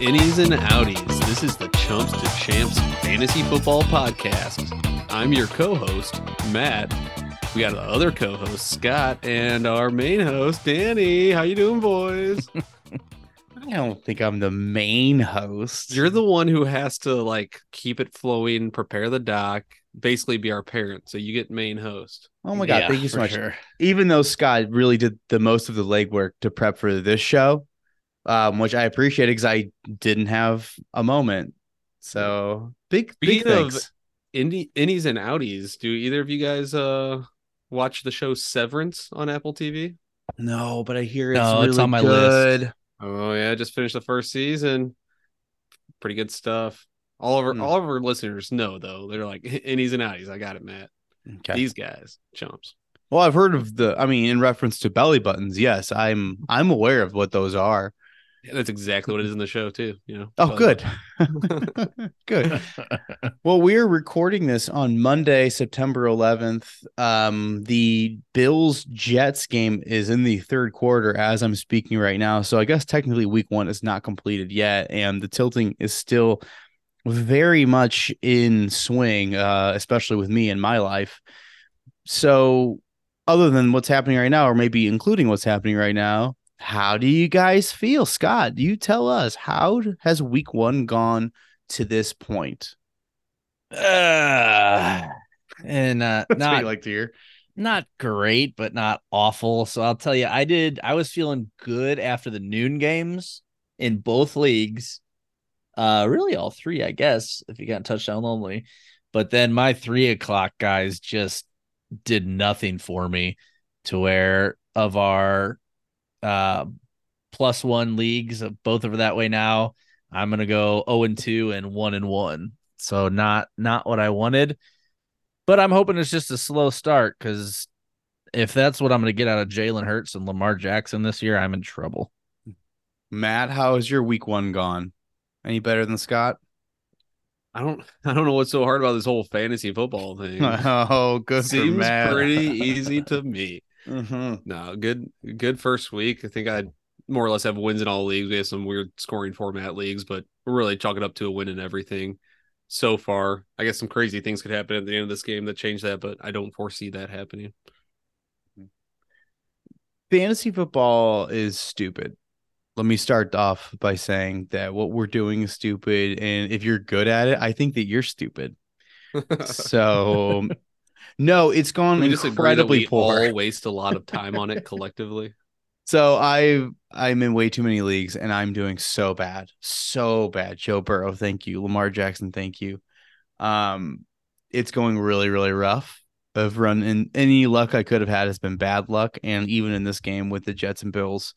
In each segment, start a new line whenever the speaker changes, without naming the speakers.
innies and outies? This is the Chumps to Champs Fantasy Football Podcast. I'm your co host, Matt. We got the other co host, Scott, and our main host, Danny. How you doing, boys?
I don't think I'm the main host.
You're the one who has to like keep it flowing, prepare the doc, basically be our parent. So you get main host.
Oh my god,
Yeah,
thank you so much.
sure.
Even though Scott really did the most of the legwork to prep for this show, um, which I appreciate because I didn't have a moment. So big, big
Speaking of-
thanks.
Indie innies and outies. Do either of you guys uh watch the show Severance on Apple TV?
No, but I hear it's
No,
really
it's on my
good.
list.
Oh yeah, just finished the first season. Pretty good stuff. All of our
Hmm.
all of our listeners know though. They're like innies and outies. I got it, Matt.
Okay.
These guys, chumps.
Well, I've heard of the. I mean, in reference to belly buttons, yes, I'm. I'm aware of what those are.
Yeah, that's exactly what it is in the show too. You know.
Oh,
But-
good. good. Well, we're recording this on Monday, September 11th. Um, the Bills Jets game is in the third quarter as I'm speaking right now. So I guess technically week one is not completed yet, and the tilting is still very much in swing, uh, especially with me in my life. So, other than what's happening right now, or maybe including what's happening right now, how do you guys feel, Scott? You tell us. How has week one gone to this point?
Uh, and uh, not
like to hear.
not great, but not awful. So I'll tell you, I did. I was feeling good after the noon games in both leagues. Uh, really all three, I guess, if you got touchdown only. But then my three o'clock guys just did nothing for me. To where of our uh plus one leagues, uh, both of that way now. I'm gonna go 0 and 2 and 1 and 1. So not not what I wanted. But I'm hoping it's just a slow start because if that's what I'm gonna get out of Jalen Hurts and Lamar Jackson this year, I'm in trouble.
Matt, how is your week one gone? Any better than Scott?
I don't. I don't know what's so hard about this whole fantasy football thing.
Oh, good for
Seems
Matt.
pretty easy to me.
Mhm.
No, good. Good first week. I think I more or less have wins in all leagues. We have some weird scoring format leagues, but we're really chalk it up to a win in everything so far. I guess some crazy things could happen at the end of this game that change that, but I don't foresee that happening.
Fantasy football is stupid. Let me start off by saying that what we're doing is stupid. And if you're good at it, I think that you're stupid. So, no, it's gone
we just
incredibly
we
poor.
all waste a lot of time on it collectively.
So I I'm in way too many leagues and I'm doing so bad. So bad. Joe Burrow, thank you. Lamar Jackson, thank you. Um it's going really, really rough. I've run in any luck I could have had has been bad luck. And even in this game with the Jets and Bills,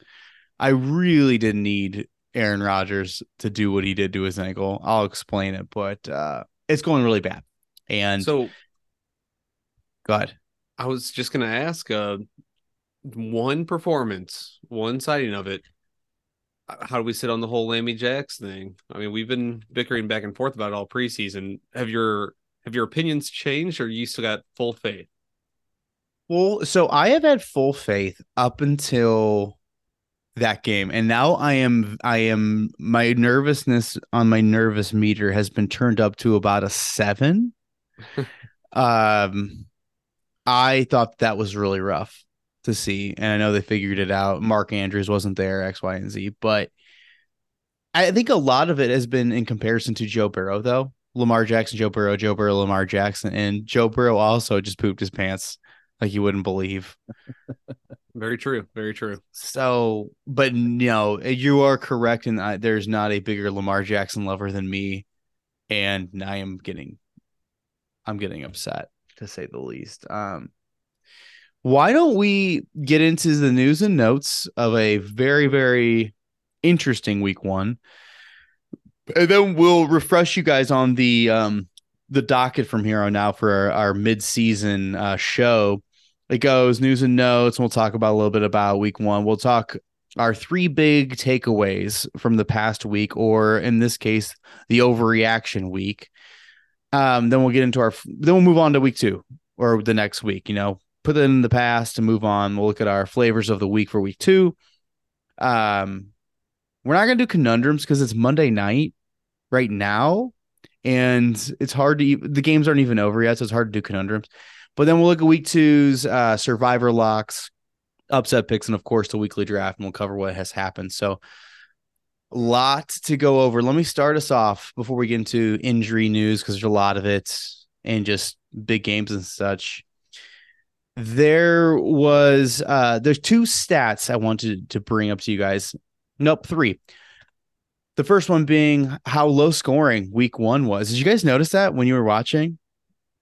I really didn't need Aaron Rodgers to do what he did to his ankle. I'll explain it, but uh it's going really bad. And
So
go ahead.
I was just gonna ask, uh, one performance, one sighting of it. How do we sit on the whole Lammy Jacks thing? I mean, we've been bickering back and forth about it all preseason. Have your have your opinions changed, or you still got full faith?
Well, so I have had full faith up until that game, and now I am I am my nervousness on my nervous meter has been turned up to about a seven. um, I thought that was really rough to see, and I know they figured it out. Mark Andrews wasn't there, X, Y, and Z, but I think a lot of it has been in comparison to Joe Burrow, though. Lamar Jackson, Joe Burrow, Joe Burrow, Lamar Jackson, and Joe Burrow also just pooped his pants like you wouldn't believe.
Very true. Very true.
So, but no, you are correct, and I, there's not a bigger Lamar Jackson lover than me, and I am getting, I'm getting upset to say the least. Um, why don't we get into the news and notes of a very, very interesting week one, and then we'll refresh you guys on the um the docket from here on out for our, our mid-season uh, show it goes news and notes. And we'll talk about a little bit about week one. We'll talk our three big takeaways from the past week, or in this case, the overreaction week. Um, then we'll get into our, then we'll move on to week two or the next week, you know, put it in the past and move on. We'll look at our flavors of the week for week two. Um, we're not gonna do conundrums because it's Monday night right now, and it's hard to. The games aren't even over yet, so it's hard to do conundrums. But then we'll look at week two's uh, survivor locks, upset picks, and of course the weekly draft, and we'll cover what has happened. So, lot to go over. Let me start us off before we get into injury news because there's a lot of it and just big games and such. There was uh there's two stats I wanted to bring up to you guys. Nope, three. The first one being how low scoring week one was. Did you guys notice that when you were watching?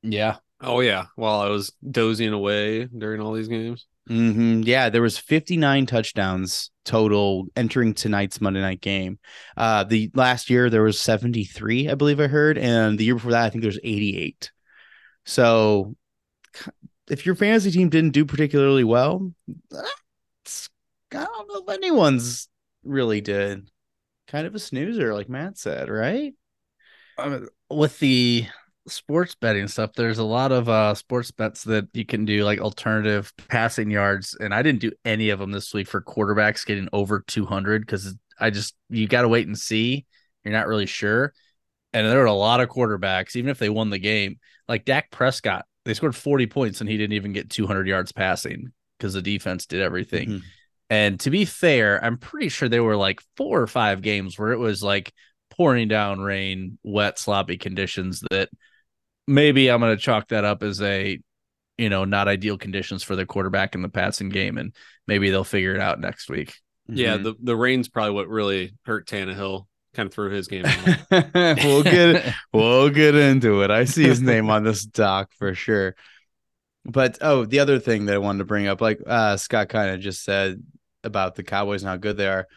Yeah.
Oh yeah, while I was dozing away during all these games.
Mm-hmm. Yeah, there was 59 touchdowns total entering tonight's Monday night game. Uh, the last year there was 73, I believe I heard, and the year before that I think there's 88. So, if your fantasy team didn't do particularly well, that's, I don't know if anyone's really did. Kind of a snoozer, like Matt said, right?
Um, with the sports betting stuff, there's a lot of uh sports bets that you can do like alternative passing yards, and I didn't do any of them this week for quarterbacks getting over 200 because I just you got to wait and see. You're not really sure, and there were a lot of quarterbacks, even if they won the game, like Dak Prescott. They scored 40 points and he didn't even get 200 yards passing because the defense did everything.
Mhm.
And to be fair, I'm pretty sure there were like four or five games where it was like pouring down rain, wet, sloppy conditions that maybe I'm going to chalk that up as a, you know, not ideal conditions for the quarterback in the passing game. And maybe they'll figure it out next week.
Yeah,
Mhm.
the the rain's probably what really hurt Tannehill. Kind of threw his game.
we'll get we'll get into it. I see his name on this doc for sure. But oh, the other thing that I wanted to bring up, like uh, Scott kind of just said about the Cowboys and how good they are.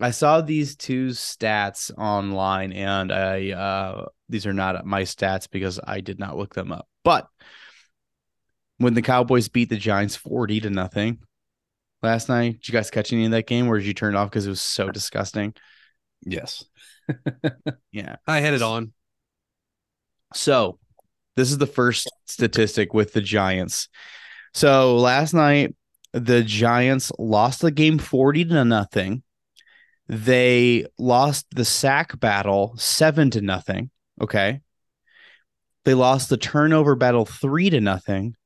I saw these two stats online, and I uh, these are not my stats because I did not look them up. But when the Cowboys beat the Giants forty to nothing last night, did you guys catch any of that game, or did you turn it off because it was so disgusting?
yes.
Yeah.
I had it on.
So, this is the first statistic with the Giants. So, last night the Giants lost the game 40 to nothing. They lost the sack battle 7 to nothing, okay? They lost the turnover battle 3 to nothing.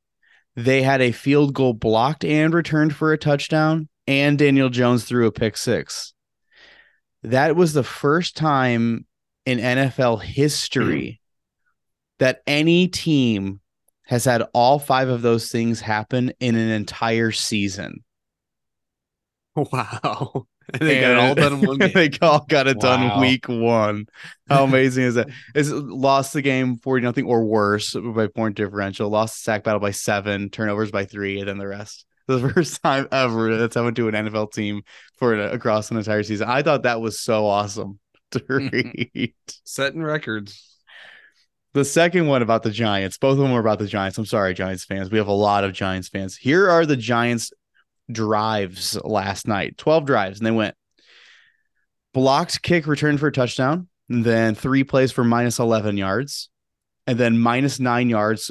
They had a field goal blocked and returned for a touchdown and Daniel Jones threw a pick 6. That was the first time in NFL history that any team has had all five of those things happen in an entire season.
Wow. And they got it all done one game.
they all got it done week one. How amazing is that? Is lost the game 40 nothing or worse by point differential, lost the sack battle by seven, turnovers by three, and then the rest. The first time ever that's happened to an NFL team for an, across an entire season. I thought that was so awesome to read.
Setting records.
The second one about the Giants, both of them were about the Giants. I'm sorry, Giants fans. We have a lot of Giants fans. Here are the Giants drives last night 12 drives, and they went blocked kick return for a touchdown, then three plays for minus 11 yards, and then minus nine yards,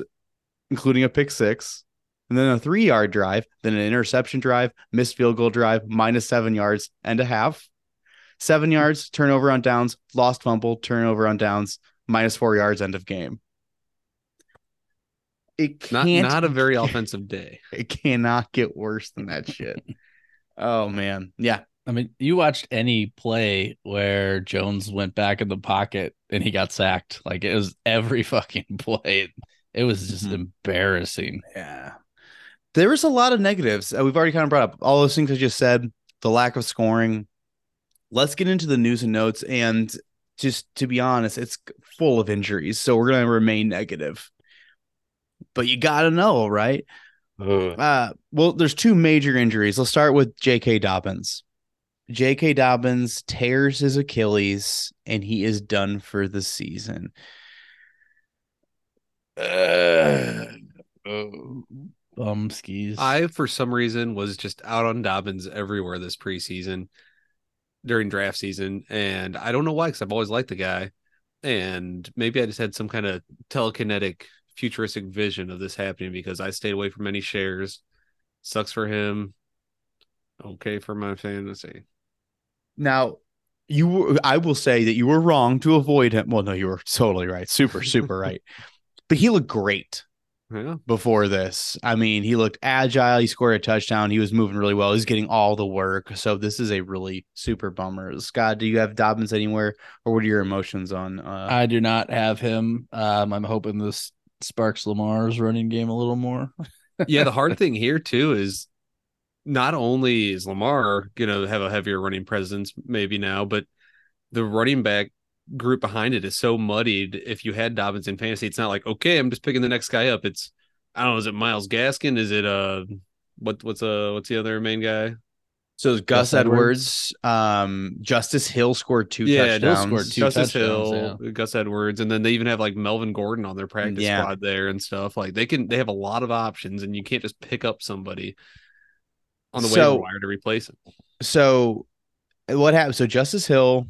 including a pick six, and then a three yard drive, then an interception drive, missed field goal drive, minus seven yards and a half, seven yards, turnover on downs, lost fumble, turnover on downs, minus four yards, end of game. It
Not
can't
not a very offensive day.
it cannot get worse than that shit. oh man. Yeah.
I mean, you watched any play where Jones went back in the pocket and he got sacked. Like it was every fucking play. It was just
Mhm.
embarrassing.
Yeah. There was a lot of negatives. Uh, we've already kind of brought up all those things I just said, the lack of scoring. Let's get into the news and notes. And just to be honest, it's full of injuries. So we're going to remain negative. But you got to know, right? Uh, well, there's two major injuries. Let's start with J.K. Dobbins. J.K. Dobbins tears his Achilles and he is done for the season. Uh, oh.
Bum skis.
I, for some reason, was just out on Dobbins everywhere this preseason during draft season. And I don't know why, because I've always liked the guy. And maybe I just had some kind of telekinetic, futuristic vision of this happening because I stayed away from any shares. Sucks for him. Okay for my fantasy.
Now, you were, I will say that you were wrong to avoid him. Well, no, you were totally right. Super, super right. But he looked great
Yeah.
before this. I mean, he looked agile. He scored a touchdown. He was moving really well. He's getting all the work. So this is a really super bummer. Scott, do you have Dobbins anywhere, or what are your emotions on? Uh,
I do not have him. Um, I'm hoping this sparks Lamar's running game a little more.
yeah, the hard thing here too is not only is Lamar gonna have a heavier running presence maybe now, but the running back group behind it is so muddied. If you had Dobbins in fantasy, it's not like okay, I'm just picking the next guy up. It's I don't know, is it Myles Gaskin? Is it uh what what's uh what's the other main guy?
So Gus,
Gus
Edwards, um, Justice Hill scored two
yeah,
touchdowns.
scored two
Justice
touchdowns,
Hill, Gus Edwards, and then they even have like Melvin Gordon on their practice
Yeah.
squad there and stuff. Like they can they have a lot of options, and you can't just pick up somebody on the
So-
waiver wire to replace him.
So what happened? So Justice Hill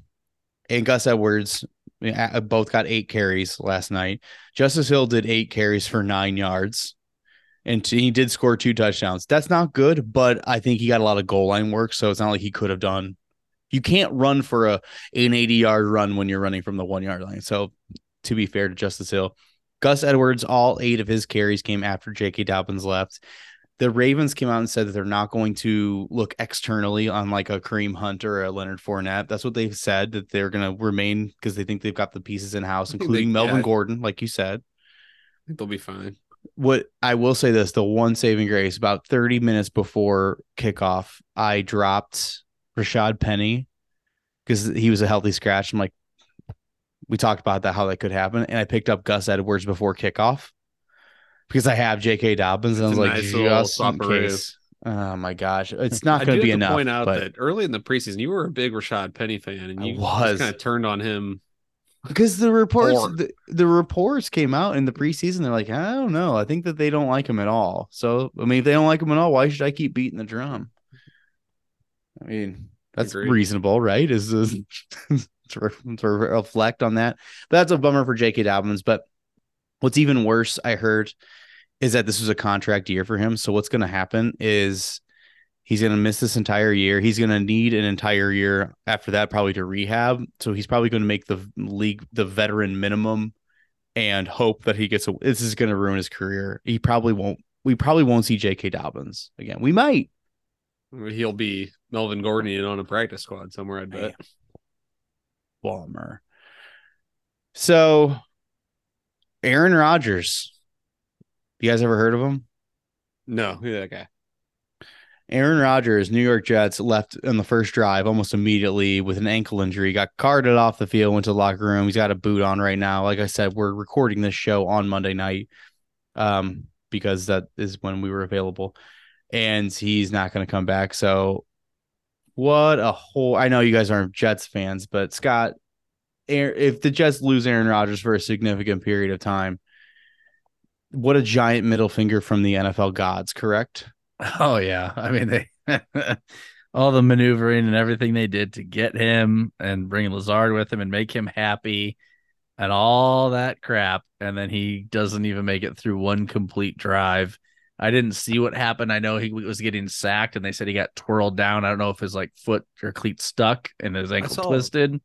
and Gus Edwards uh, both got eight carries last night. Justice Hill did eight carries for nine yards, and he did score two touchdowns. That's not good, but I think he got a lot of goal line work, so it's not like he could have done. You can't run for a an eighty yard run when you're running from the one yard line. So to be fair to Justice Hill, Gus Edwards, all eight of his carries came after J.K. Dobbins left the Ravens came out and said that they're not going to look externally on like a Kareem Hunt or a Leonard Fournette. That's what they've said that they're going to remain because they think they've got the pieces in house, including
they-
Melvin
yeah.
Gordon, like you said.
I think they'll be fine.
What I will say this: the one saving grace about thirty minutes before kickoff, I dropped Rashad Penny because he was a healthy scratch. I'm like, we talked about that how that could happen, and I picked up Gus Edwards before kickoff because I have J.K. Dobbins, and I was
a
like,
nice
just in case. Oh my gosh, it's not going to be enough.
point out
but
that early in the preseason, you were a big Rashad Penny fan, and
I
you
was.
kind of turned on him.
Because the reports,
Or-
the, the reports came out in the preseason, they're like, I don't know, I think that they don't like him at all. So I mean, if they don't like him at all, why should I keep beating the drum? I mean, that's
Agreed.
reasonable, right? Is is to, to reflect on that. But that's a bummer for J.K. Dobbins. But what's even worse, I heard, is that this was a contract year for him. So what's going to happen is he's going to miss this entire year. He's going to need an entire year after that, probably to rehab. So he's probably going to make the league the veteran minimum and hope that he gets a. This is going to ruin his career. He probably won't. We probably won't see J.K. Dobbins again. We might.
He'll be Melvin Gordon on a practice squad somewhere. I bet.
Bummer. So, Aaron Rodgers. You guys ever heard of him?
No, who that guy?
Aaron Rodgers, New York Jets, left in the first drive almost immediately with an ankle injury. Got carted off the field, went to the locker room. He's got a boot on right now. Like I said, we're recording this show on Monday night, um, because that is when we were available, and he's not going to come back. So, what a whole! I know you guys aren't Jets fans, but Scott, if the Jets lose Aaron Rodgers for a significant period of time, what a giant middle finger from the NFL gods, correct?
Oh yeah, I mean they all the maneuvering and everything they did to get him and bring Lazard with him and make him happy and all that crap, and then he doesn't even make it through one complete drive. I didn't see what happened. I know he was getting sacked, and they said he got twirled down. I don't know if his like foot or cleat stuck and his ankle
saw-
twisted.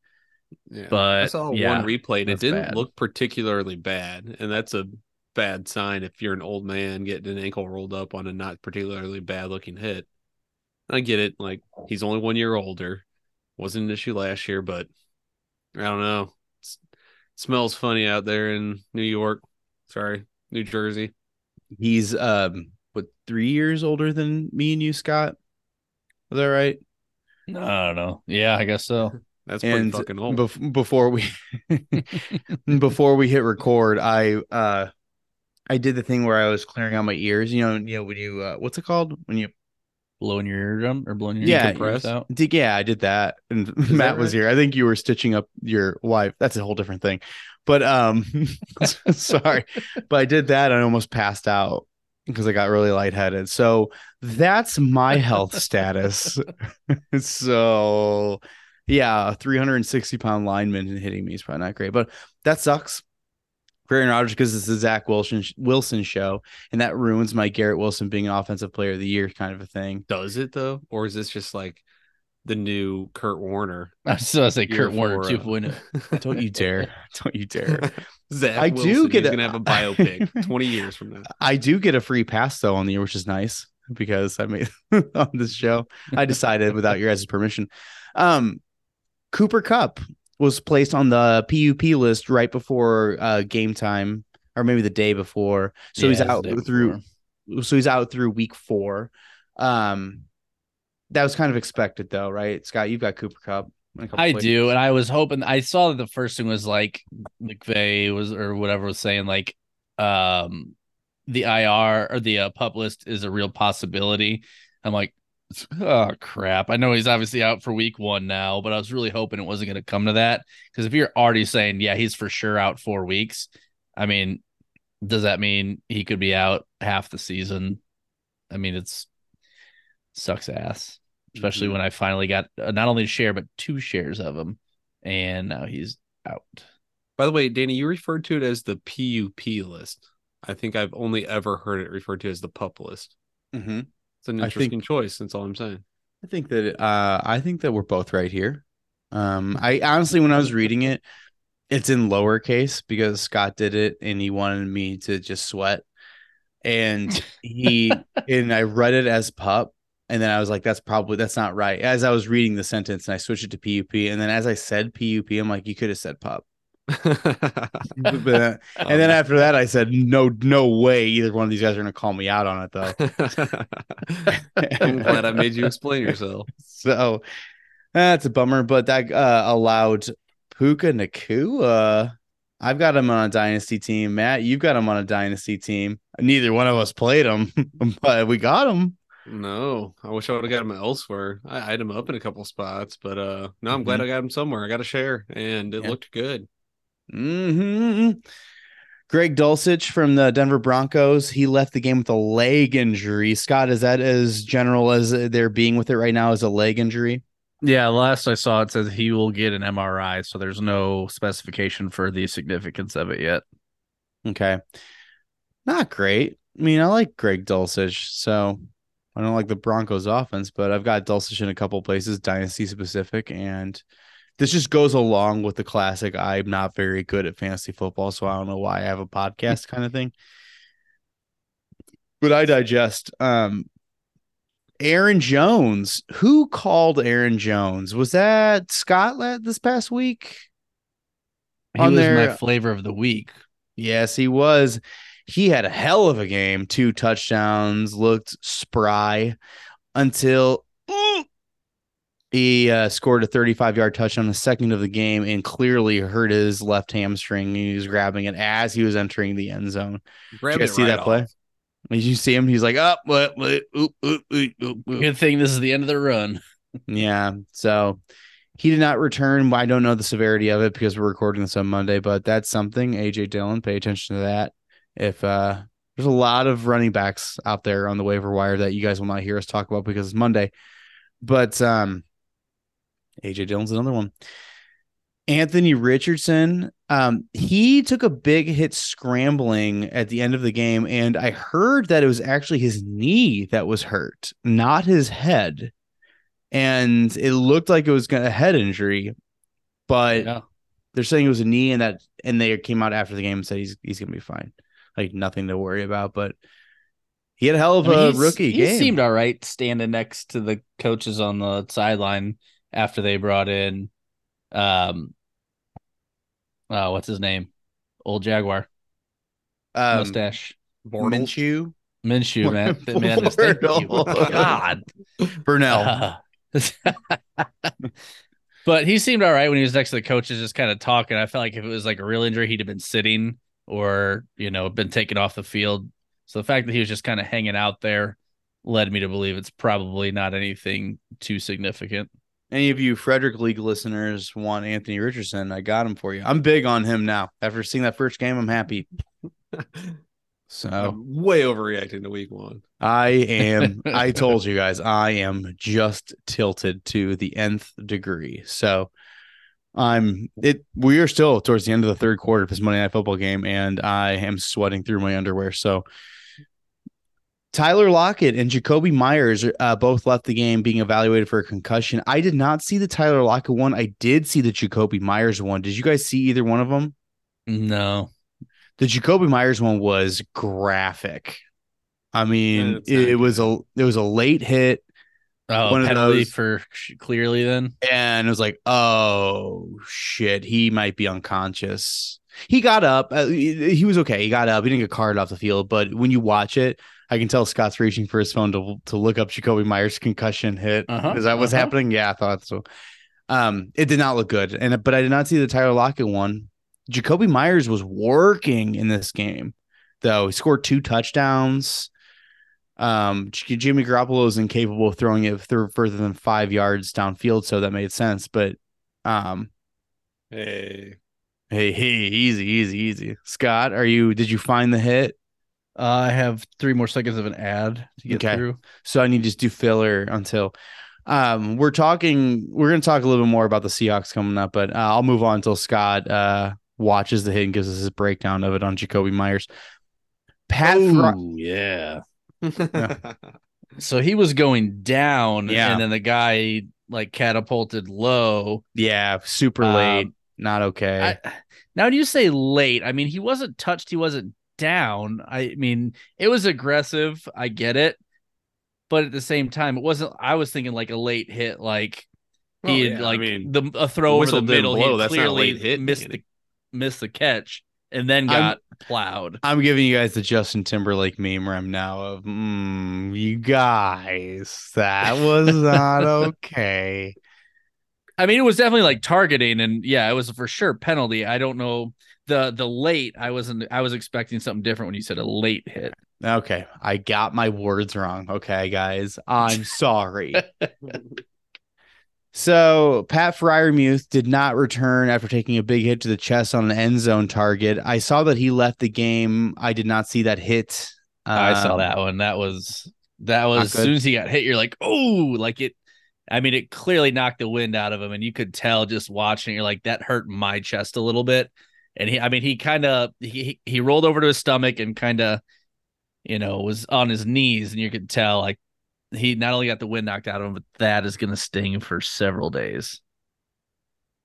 Yeah.
But,
I saw
yeah,
one replay and it didn't
bad.
look particularly bad, and that's a bad sign if you're an old man getting an ankle rolled up on a not particularly bad looking hit. I get it, like he's only one year older, wasn't an issue last year, but I don't know. It's, smells funny out there in New York. Sorry, New Jersey.
He's um what three years older than me and you, Scott. Is that right?
No, I don't know. Yeah, I guess so.
That's pretty
And
fucking old.
bef- before we before we hit record, I uh I did the thing where I was clearing out my ears. You know, you know when you uh, what's it called when you
blowing your eardrum or blowing your
Yeah,
out.
Yeah, I did that. And
that
Matt was
right?
here. I think you were stitching up your wife. That's a whole different thing. But um sorry. But I did that and I almost passed out because I got really lightheaded. So that's my health status. so yeah, 360 pound lineman hitting me is probably not great, but that sucks. For Aaron Rodgers because it's the Zach Wilson Wilson show, and that ruins my Garrett Wilson being an offensive player of the year kind of a thing.
Does it though, or is this just like the new Kurt Warner.
I was going to say Kurt Warner
for, uh,
2.0.
Don't you dare! Don't you dare!
Zach
I do
Wilson,
get
he's
a-
gonna have a biopic 20 years from now.
I do get a free pass though on the year, which is nice because I made on this show. I decided without your guys' permission. Um, Cooper Kupp was placed on the PUP list right before uh, game time, or maybe the day before. So
Yeah,
he's out through.
before.
So he's out through week four. Um, that was kind of expected though, right? Scott, you've got Cooper Kupp. in a couple
I do, and I was hoping. I saw that the first thing was like McVay was or whatever was saying like, um, the IR or the uh, pup list is a real possibility. I'm like, oh crap! I know he's obviously out for week one now, but I was really hoping it wasn't going to come to that because if you're already saying yeah he's for sure out four weeks, I mean, does that mean he could be out half the season? I mean, it's sucks ass especially
Mhm.
when I finally got uh, not only a share but two shares of him, and now he's out.
By the way, Danny, you referred to it as the PUP list. I think I've only ever heard it referred to as the pup list.
Mhm.
It's an
I think-
choice. That's all I'm saying.
I think that uh I think that we're both right here. Um I honestly when I was reading it, it's in lowercase because Scott did it and he wanted me to just sweat. And he and I read it as pup and then I was like that's probably that's not right. As I was reading the sentence and I switched it to PUP and then as I said PUP I'm like you could have said pup. And then after that I said no no way either one of these guys are going to call me out on it though.
I'm glad I made you explain yourself.
So that's a bummer, but that uh, allowed Puka Nacua. I've got him on a dynasty team. Matt, you've got him on a dynasty team. Neither one of us played him, but we got him.
No, I wish I would have got him elsewhere. I had him up in a couple spots, but uh no, I'm glad I got him somewhere. I got a share and it
Yeah.
looked good.
Hmm Greg Dulcich from the Denver Broncos. He left the game with a leg injury. Scott, is that as general as they're being with it right now? As a leg injury?
Yeah, last I saw it says he will get an MRI, so there's no specification for the significance of it yet.
Okay. Not great. I mean, I like Greg Dulcich, so I don't like the Broncos offense, but I've got Dulcich in a couple places, dynasty specific, and this just goes along with the classic I'm not very good at fantasy football, so I don't know why I have a podcast kind of thing. But I digest. Um Aaron Jones. Who called Aaron Jones? Was that Scott la- this past week?
He
On
was
their-
my flavor of the week.
Yes, he was. He had a hell of a game. Two touchdowns, looked spry until mm, he uh, scored a 35 yard touchdown the second of the game and clearly hurt his left hamstring. He was grabbing it as he was entering the end zone.
Grab
Did you guys see
right
that play?
off.
Did you see him? He's like, up, what, what, oop, oop, oop, oop, oop.
Good thing this is the end of the run.
Yeah. So he did not return. I don't know the severity of it because we're recording this on Monday, but that's something. AJ Dillon, pay attention to that. If uh there's a lot of running backs out there on the waiver wire that you guys will not hear us talk about because it's Monday. But um AJ Dillon's another one. Anthony Richardson, um, he took a big hit scrambling at the end of the game, and I heard that it was actually his knee that was hurt, not his head and it looked like it was gonna, a head injury, but
Yeah.
they're saying it was a knee, and that and they came out after the game and said he's he's gonna be fine, like nothing to worry about. But he had a hell of
I mean,
a rookie
he
game.
seemed all right standing next to the coaches on the sideline after they brought in um uh what's his name? Old Jaguar.
um,
mustache.
Bortles.
Minshew,
Minshew, man. man just, thank you.
Bortles.
God.
Burnell.
but he seemed all right when he was next to the coaches, just kind of talking. I felt like if it was like a real injury, he'd have been sitting or, you know, been taken off the field. So the fact that he was just kind of hanging out there led me to believe it's probably not anything too significant.
Any of you Frederick League listeners want Anthony Richardson? I got him for you. I'm big on him now. After seeing that first game, I'm happy. So
I'm way overreacting to week one.
I am. I told you guys, I am just tilted to the nth degree. So I'm. It. We are still towards the end of the third quarter of this Monday Night Football game, and I am sweating through my underwear. So Tyler Lockett and Jakobi Meyers uh, both left the game being evaluated for a concussion. I did not see the Tyler Lockett one. I did see the Jakobi Meyers one. Did you guys see either one of them?
No.
The Jakobi Meyers one was graphic. I mean, it, it was a it was a late hit,
Oh,
One of those-
for clearly then.
and it was like, oh shit, he might be unconscious. He got up. Uh, he, he was okay. He got up. He didn't get carted off the field. But when you watch it, I can tell Scott's reaching for his phone to to look up Jakobi Meyers' concussion hit.
Uh-huh,
Is that what's
uh-huh.
happening? Yeah, I thought so. Um, it did not look good, and but I did not see the Tyler Lockett one. Jakobi Meyers was working in this game, though. He scored two touchdowns. Um, Jimmy Garoppolo is incapable of throwing it through further than five yards downfield, so that made sense. But, um,
Hey,
hey, hey, easy, easy, easy. Scott, are you? Did you find the hit?
Uh, I have three more seconds of an ad to get
Okay.
through.
So I need to just do filler until um we're talking we're going to talk a little bit more about the Seahawks coming up, but uh, I'll move on until Scott uh watches the hit and gives us his breakdown of it on Jakobi Meyers. Pat Fry-
yeah.
yeah.
So he was going down,
Yeah.
and then the guy like catapulted low.
yeah, super
Um,
late, not okay.
I, now, do you say late? I mean, he wasn't touched. He wasn't down. I mean, it was aggressive. I get it, but at the same time, it wasn't. I was thinking like a late hit, like
Well,
he had
yeah, I
like
mean,
the a throw over the middle.
blow,
he
that's not
clearly
late hit,
missed the missed the catch, and then
I'm-
got plowed.
I'm giving you guys the Justin Timberlake meme rem now of mm, you guys, that was not okay.
I mean, it was definitely like targeting, and yeah, it was for sure penalty. I don't know the the late. I wasn't. I was expecting something different when you said a late hit.
Okay, I got my words wrong. Okay, guys, I'm sorry. So Pat Freiermuth did not return after taking a big hit to the chest on an end zone target. I saw that he left the game. I did not see that hit.
I saw
Um,
that one. That was that was as soon as he got hit, you're like, oh, like it. I mean, it clearly knocked the wind out of him, and you could tell just watching. You're like, that hurt my chest a little bit. And he, I mean, he kind of he he rolled over to his stomach and kind of, you know, was on his knees, and you could tell like he not only got the wind knocked out of him, but that is going to sting for several days.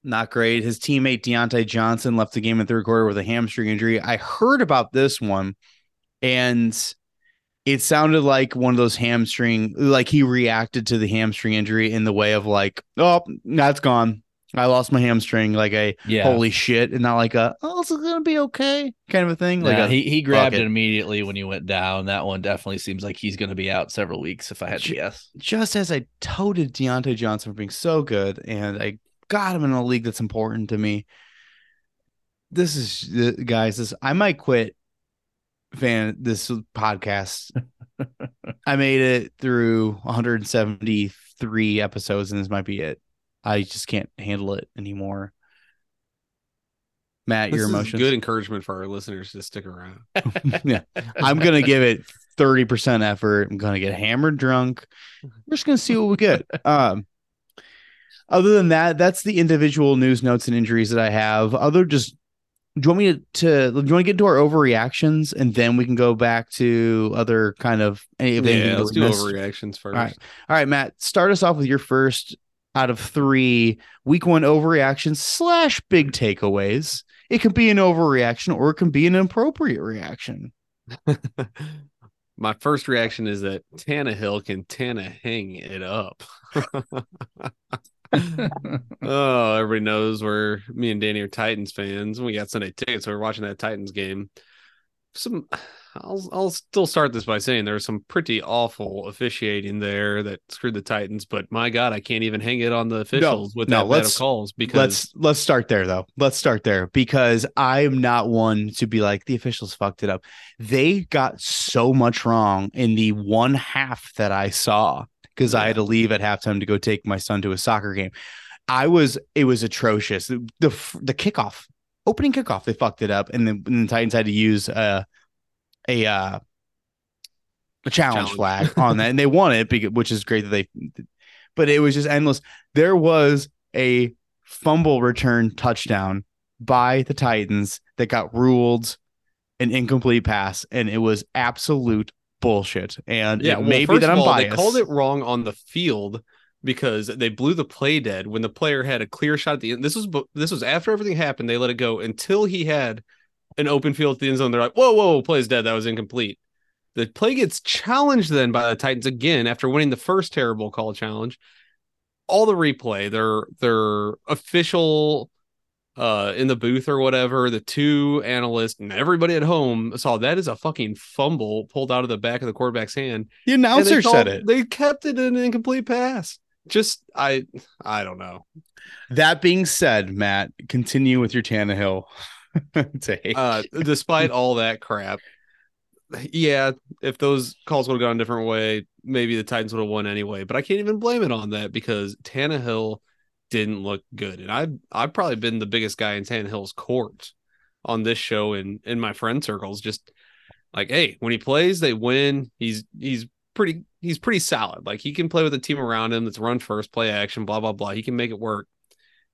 Not great. His teammate Diontae Johnson left the game in third quarter with a hamstring injury. I heard about this one, and it sounded like one of those hamstring, like he reacted to the hamstring injury in the way of like, oh, that's gone. I lost my hamstring. Like a
Yeah,
holy shit, and not like a oh, it's gonna be okay kind of a thing. Like
Yeah,
a,
he he grabbed it
it.
immediately when he went down. That one definitely seems like he's going to be out several weeks. If I had to guess.
just as I toted Diontae Johnson for being so good, and I got him in a league that's important to me. This is guys. This I might quit. Fan this podcast. I made it through 173 episodes, and this might be it. I just can't handle it anymore. Matt,
This
your
is
emotions.
good encouragement for our listeners to stick around.
yeah, I'm gonna give it 30 percent effort. I'm gonna get hammered drunk. We're just gonna see what we get. Um, other than that, that's the individual news notes and injuries that I have. Other just do you want me to, to do you want to get into our overreactions and then we can go back to other kind of any
Yeah, let's do overreactions first.
right. All right, Matt, start us off with your first out of three week one overreactions slash big takeaways. It can be an overreaction or it can be an appropriate reaction.
My first reaction is that Tannehill can Tana hang it up. oh, everybody knows we're me and Danny are Titans fans. We got Sunday tickets, so we're watching that Titans game. Some, I'll I'll still start this by saying there was some pretty awful officiating there that screwed the Titans. But my God, I can't even hang it on the officials with
no,
that of calls because
let's let's start there though. Let's start there because I am not one to be like the officials fucked it up. They got so much wrong in the one half that I saw because I had to leave at halftime to go take my son to a soccer game. I was it was atrocious. The the, the kickoff, opening kickoff, they fucked it up, and then and the Titans had to use uh, a uh, a challenge,
Challenge.
flag on that, and they won it, because, which is great that they. But it was just endless. There was a fumble return touchdown by the Titans that got ruled an incomplete pass, and it was absolute bullshit. And
Yeah, well,
maybe that I'm
all,
biased.
They called it wrong on the field because they blew the play dead when the player had a clear shot at the end. This was this was after everything happened. They let it go until he had an open field at the end zone. They're like, "Whoa, whoa, play's dead. That was incomplete." The play gets challenged then by the Titans again after winning the first terrible call challenge. All the replay, their their official uh in the booth or whatever, the two analysts and everybody at home saw that is a fucking fumble pulled out of the back of the quarterback's hand.
the announcer
called-
said it.
They kept it an incomplete pass. Just I I don't know.
That being said, Matt, continue with your Tannehill take.
Uh despite all that crap. Yeah, if those calls would have gone a different way, maybe the Titans would have won anyway. But I can't even blame it on that because Tannehill didn't look good. And I've I've probably been the biggest guy in Tannehill's court on this show and in my friend circles. Just like, hey, when he plays, they win. He's he's pretty he's pretty solid. Like he can play with a team around him that's run first, play action, blah blah blah. He can make it work.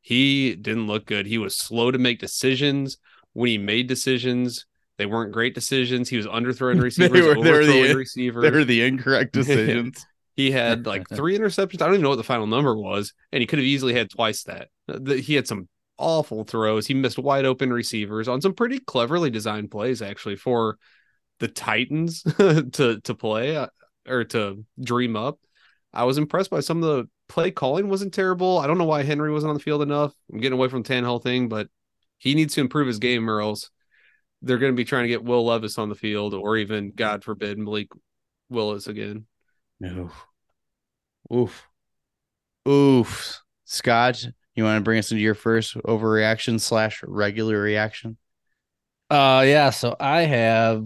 He didn't look good. He was slow to make decisions. When he made decisions, they weren't great decisions. He was underthrowing receivers,
were- they were the-
overthrowing receivers.
They're the incorrect decisions.
He had like three interceptions. I don't even know what the final number was, and he could have easily had twice that. He had some awful throws. He missed wide open receivers on some pretty cleverly designed plays, actually, for the Titans to to play uh, or to dream up. I was impressed by some of the play calling wasn't terrible. I don't know why Henry wasn't on the field enough. I'm getting away from the Tannehill thing, but he needs to improve his game or else they're going to be trying to get Will Levis on the field or even, God forbid, Malik Willis again.
No. Oof. Oof. Scott, you want to bring us into your first overreaction slash regular reaction?
Uh yeah, so I have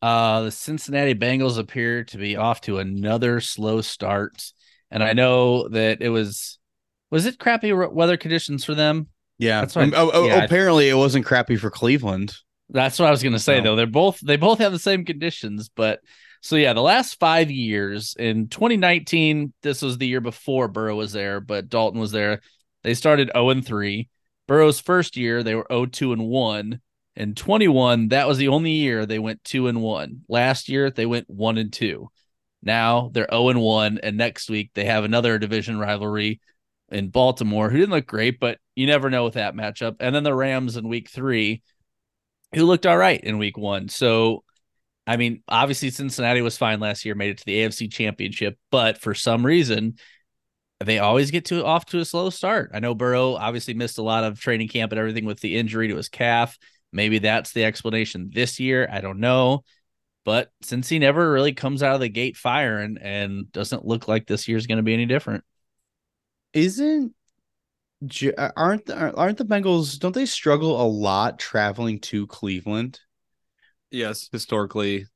uh the Cincinnati Bengals appear to be off to another slow start. And I know that it was was it crappy weather conditions for them?
Yeah.
That's
Um, oh, oh,
yeah,
apparently, it wasn't crappy for Cleveland.
That's what I was gonna say
No.
though. They're both they both have the same conditions, but so yeah, the last five years in 2019, this was the year before Burrow was there, but Dalton was there. They started 0 and 3. Burrow's first year, they were 0 2 and 1. In 21, that was the only year they went 2 and 1. Last year, they went 1 and 2. Now they're 0 and 1, and next week they have another division rivalry in Baltimore, who didn't look great, but you never know with that matchup. And then the Rams in week three, who looked all right in week one. So, I mean, obviously Cincinnati was fine last year, made it to the AFC championship, but for some reason, they always get to off to a slow start. I know Burrow obviously missed a lot of training camp and everything with the injury to his calf. Maybe that's the explanation this year. I don't know. But since he never really comes out of the gate firing and doesn't look like this year's going to be any different.
Isn't uh, aren't the, aren't the Bengals? Don't they struggle a lot traveling to Cleveland?
Yes, historically,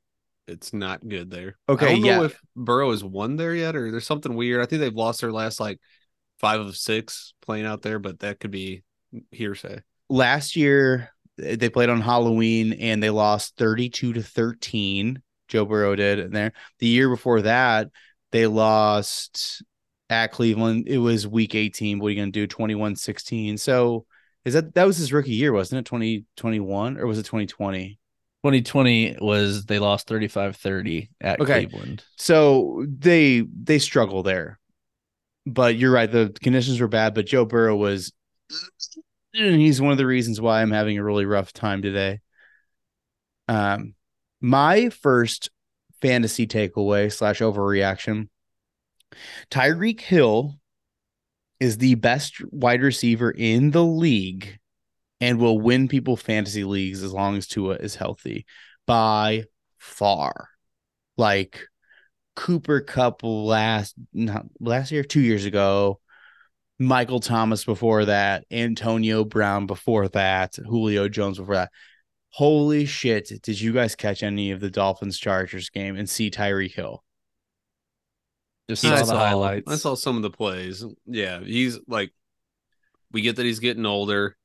it's not good there.
Okay,
I don't
yeah.
know if Burrow has won there yet, or there's something weird. I think they've lost their last like five of six playing out there, but that could be hearsay.
Last year they played on Halloween and they lost 32 to 13. Joe Burrow did there. The year before that, they lost at Cleveland. It was week 18. What are you going to do? 21 16. So is that that was his rookie year, wasn't it? 2021 or was it 2020?
2020 was they lost 35 30 at
Okay.
Cleveland.
So they they struggle there. But you're right, the conditions were bad, but Joe Burrow was he's one of the reasons why I'm having a really rough time today. Um my first fantasy takeaway slash overreaction. Tyreek Hill is the best wide receiver in the league and will win people fantasy leagues as long as Tua is healthy by far. Like Cooper Kupp last not last year, two years ago, Michael Thomas before that, Antonio Brown before that, Julio Jones before that. Holy shit! Did you guys catch any of the Dolphins Chargers game and see Tyreek Hill?
Just
I
saw the
saw,
highlights.
I saw some of the plays. Yeah, he's like, we get that he's getting older.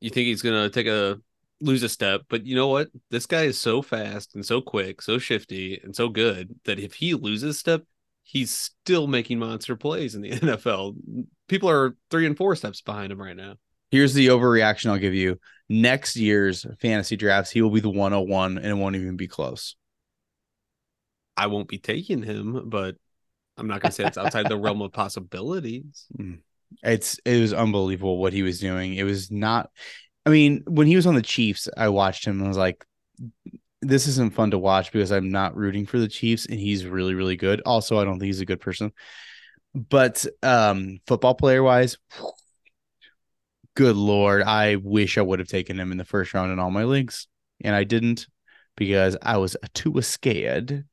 You think he's gonna take a lose a step, but you know what? This guy is so fast and so quick, so shifty and so good that if he loses step, he's still making monster plays in the NFL. People are three and four steps behind him right now.
Here's the overreaction I'll give you. Next year's fantasy drafts, he will be the 101 and it won't even be close.
I won't be taking him, but I'm not gonna say it's outside the realm of possibilities. Mm.
It's it was unbelievable what he was doing. It was not. I mean, when he was on the Chiefs, I watched him and I was like, "This isn't fun to watch because I'm not rooting for the Chiefs, and he's really, really good." Also, I don't think he's a good person, but um, football player wise, good lord, I wish I would have taken him in the first round in all my leagues, and I didn't because I was too scared.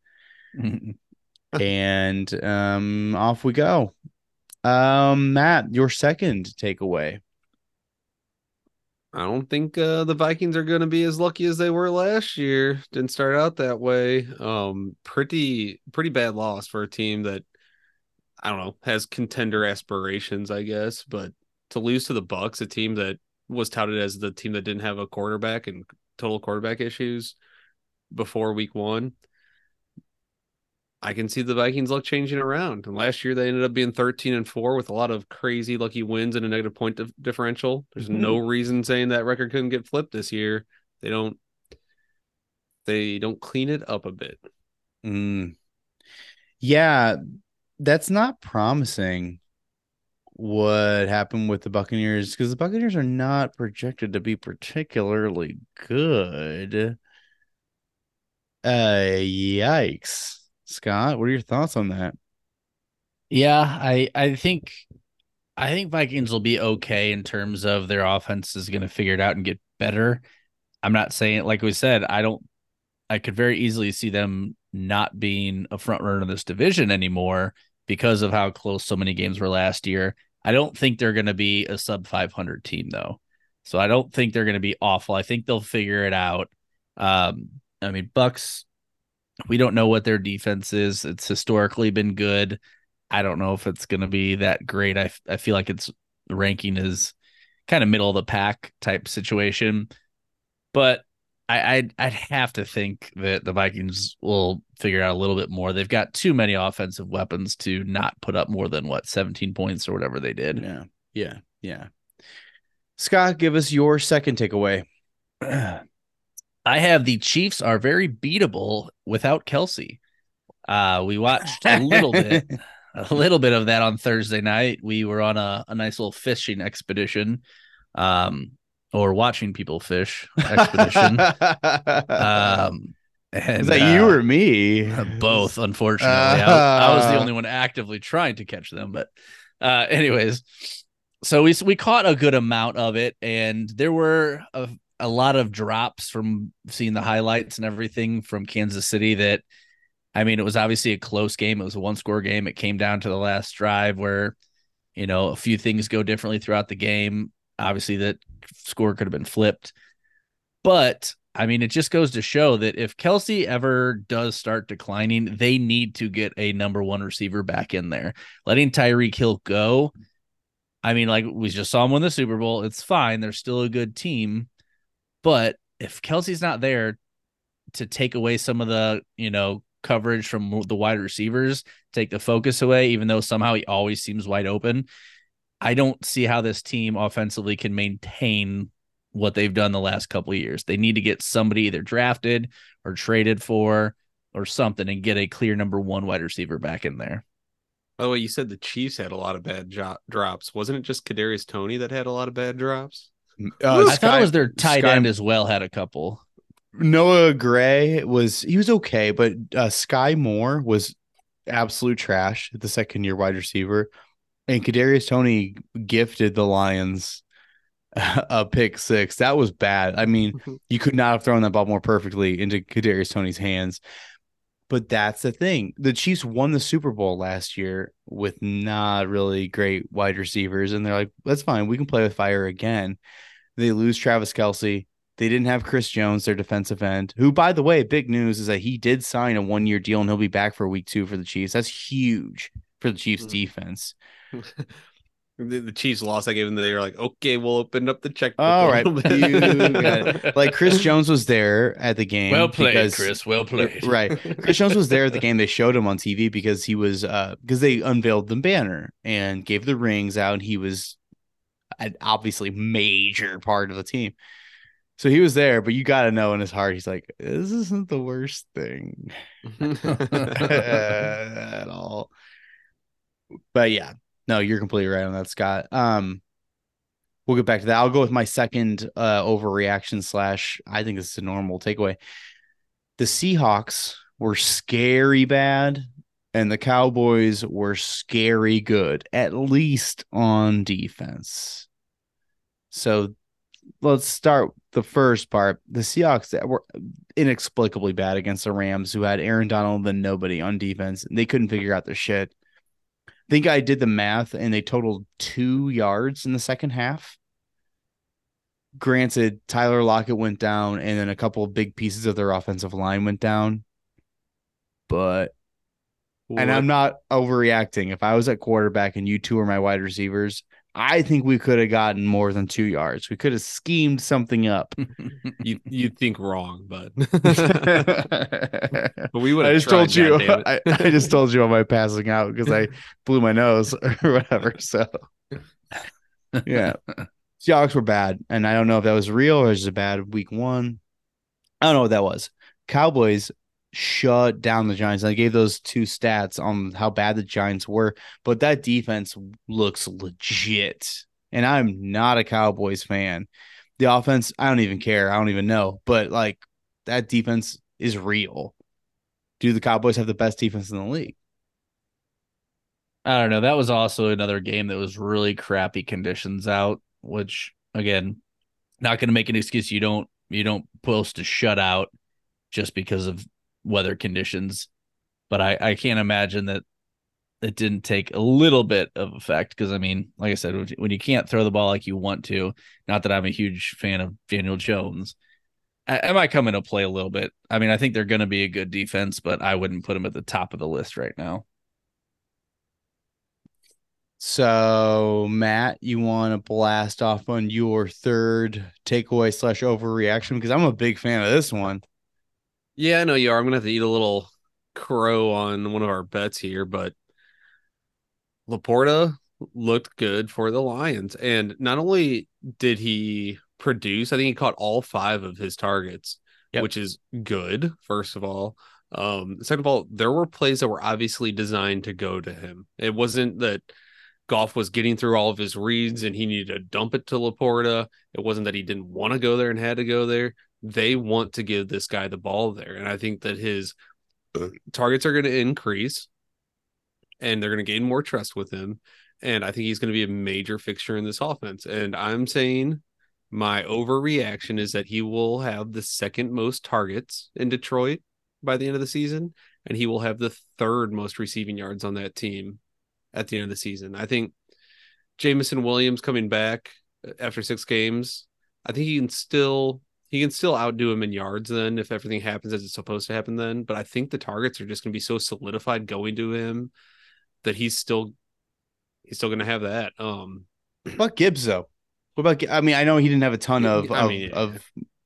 and um, off we go. Um, Matt, your second takeaway.
I don't think uh, the Vikings are going to be as lucky as they were last year. Didn't start out that way. Um, pretty pretty bad loss for a team that I don't know has contender aspirations, I guess. But to lose to the Bucs, a team that was touted as the team that didn't have a quarterback and total quarterback issues before Week One, I can see the Vikings luck changing around. And last year they ended up being 13 and 4 with a lot of crazy lucky wins and a negative point dif- differential. There's
Mhm.
no reason saying that record couldn't get flipped this year. They don't they don't clean it up a bit.
Mm. Yeah, that's not promising. What happened with the Buccaneers? Because the Buccaneers are not projected to be particularly good. Uh, yikes, Scott. What are your thoughts on that?
Yeah, I I think I think Vikings will be okay in terms of their offense is going to figure it out and get better. I'm not saying like we said, I don't I could very easily see them not being a front runner in this division anymore because of how close so many games were last year. I don't think they're going to be a sub 500 team though. So I don't think they're going to be awful. I think they'll figure it out. Um I mean Bucs we don't know what their defense is. It's historically been good. I don't know if it's going to be that great. I, I feel like its ranking is kind of middle of the pack type situation, but I I'd, I'd have to think that the Vikings will figure out a little bit more. They've got too many offensive weapons to not put up more than what 17 points or whatever they did.
Yeah, yeah, yeah. Scott, give us your second takeaway.
I have the Chiefs are very beatable without Kelce. Uh, we watched a little bit, a little bit of that on Thursday night. We were on a, a nice little fishing expedition, um, or watching people fish expedition. um, and,
Is that you
uh,
or me?
both, unfortunately. I, I was the only one actively trying to catch them, but uh, anyways, so we we caught a good amount of it, and there were a, a lot of drops from seeing the highlights and everything from Kansas City. That I mean, it was obviously a close game. It was a one score game. It came down to the last drive where you know a few things go differently throughout the game. Obviously, that score could have been flipped, but I mean, it just goes to show that if Kelce ever does start declining, they need to get a number one receiver back in there. Letting Tyreek Hill go, I mean, like we just saw him win the Super Bowl. It's fine. They're still a good team. But if Kelce's not there to take away some of the, you know, coverage from the wide receivers, take the focus away, even though somehow he always seems wide open, I don't see how this team offensively can maintain what they've done the last couple of years. They need to get somebody either drafted or traded for or something and get a clear number one wide receiver back in there.
By the way, you said the Chiefs had a lot of bad jo- drops. Wasn't it just Kadarius Toney that had a lot of bad drops?
Uh,
I thought it was their tight
Sky-
end as well had a couple.
Noah Gray was he was okay, but uh, Skyy Moore was absolute trash at the second year wide receiver, and Kadarius Toney gifted the Lions a pick six. That was bad. I mean, you could not have thrown that ball more perfectly into Kadarius Toney's hands. But that's the thing. The Chiefs won the Super Bowl last year with not really great wide receivers, and they're like, "That's fine. We can play with fire again." They lose Travis Kelce. They didn't have Chris Jones, their defensive end, who, by the way, big news is that he did sign a one year deal and he'll be back for week two for the Chiefs. That's huge for the Chiefs
Mm.
defense.
the, the Chiefs lost. I gave them. They were like, okay, we'll open up the checkbook.
All
a
right.
bit."
You got it. Like Chris Jones was there at the game. Well played, because- Chris.
Well played.
Right. Chris Jones was there at the game. They showed him on TV because he was uh because they unveiled the banner and gave the rings out. And he was an obviously major part of the team. So he was there, but you got to know in his heart, he's like, this isn't the worst thing at all. But yeah, no, you're completely right on that, Scott. Um, we'll get back to that. I'll go with my second uh overreaction slash. I think this is a normal takeaway. The Seahawks were scary bad, and the Cowboys were scary good, at least on defense. So let's start the first part. The Seahawks that were inexplicably bad against the Rams, who had Aaron Donald and nobody on defense. They couldn't figure out their shit. I think I did the math and they totaled two yards in the second half. Granted, Tyler Lockett went down and then a couple of big pieces of their offensive line went down. But and I'm not overreacting. If I was at quarterback and you two are my wide receivers, I think we could have gotten more than two yards. We could have schemed something up.
you you think wrong, but but we would.
I just told you. I, I just told you on my passing out because I blew my nose or whatever. So yeah, Seahawks were bad, and I don't know if that was real or just a bad week one. I don't know what that was. Cowboys shut down the Giants. I gave those two stats on how bad the Giants were, but that defense looks legit. And I'm not a Cowboys fan. The offense, I don't even care. I don't even know. But like that defense is real. Do the Cowboys have the best defense in the league?
I don't know. That was also another game that was really crappy conditions out, which again, not going to make an excuse. You don't you don't post a shutout just because of weather conditions, but I I can't imagine that it didn't take a little bit of effect because I mean, like I said, when you- can't throw the ball like you want to, not that I'm a huge fan of Daniel Jones. I, I might come into play a little bit. I mean, I think they're going to be a good defense, but I wouldn't put them at the top of the list right now.
So, Matt, you want to blast off on your third takeaway slash overreaction? Because I'm a big fan of this one.
Yeah, I know you are. I'm gonna have to eat a little crow on one of our bets here, but LaPorta looked good for the Lions. And not only did he produce, I think he caught all five of his targets,
Yep.
which is good, first of all. Um, second of all, there were plays that were obviously designed to go to him. It wasn't that Goff was getting through all of his reads and he needed to dump it to LaPorta. It wasn't that he didn't want to go there and had to go there. They want to give this guy the ball there. And I think that his uh. targets are going to increase and they're going to gain more trust with him. And I think he's going to be a major fixture in this offense. And I'm saying my overreaction is that he will have the second most targets in Detroit by the end of the season, and he will have the third most receiving yards on that team at the end of the season. I think Jameson Williams coming back after six games, I think he can still he can still outdo him in yards then if everything happens as it's supposed to happen then. But I think the targets are just going to be so solidified going to him that he's still he's still going to have that. Um,
What about Gibbs though? What about? I mean, I know he didn't have a ton of
I
of,
mean,
of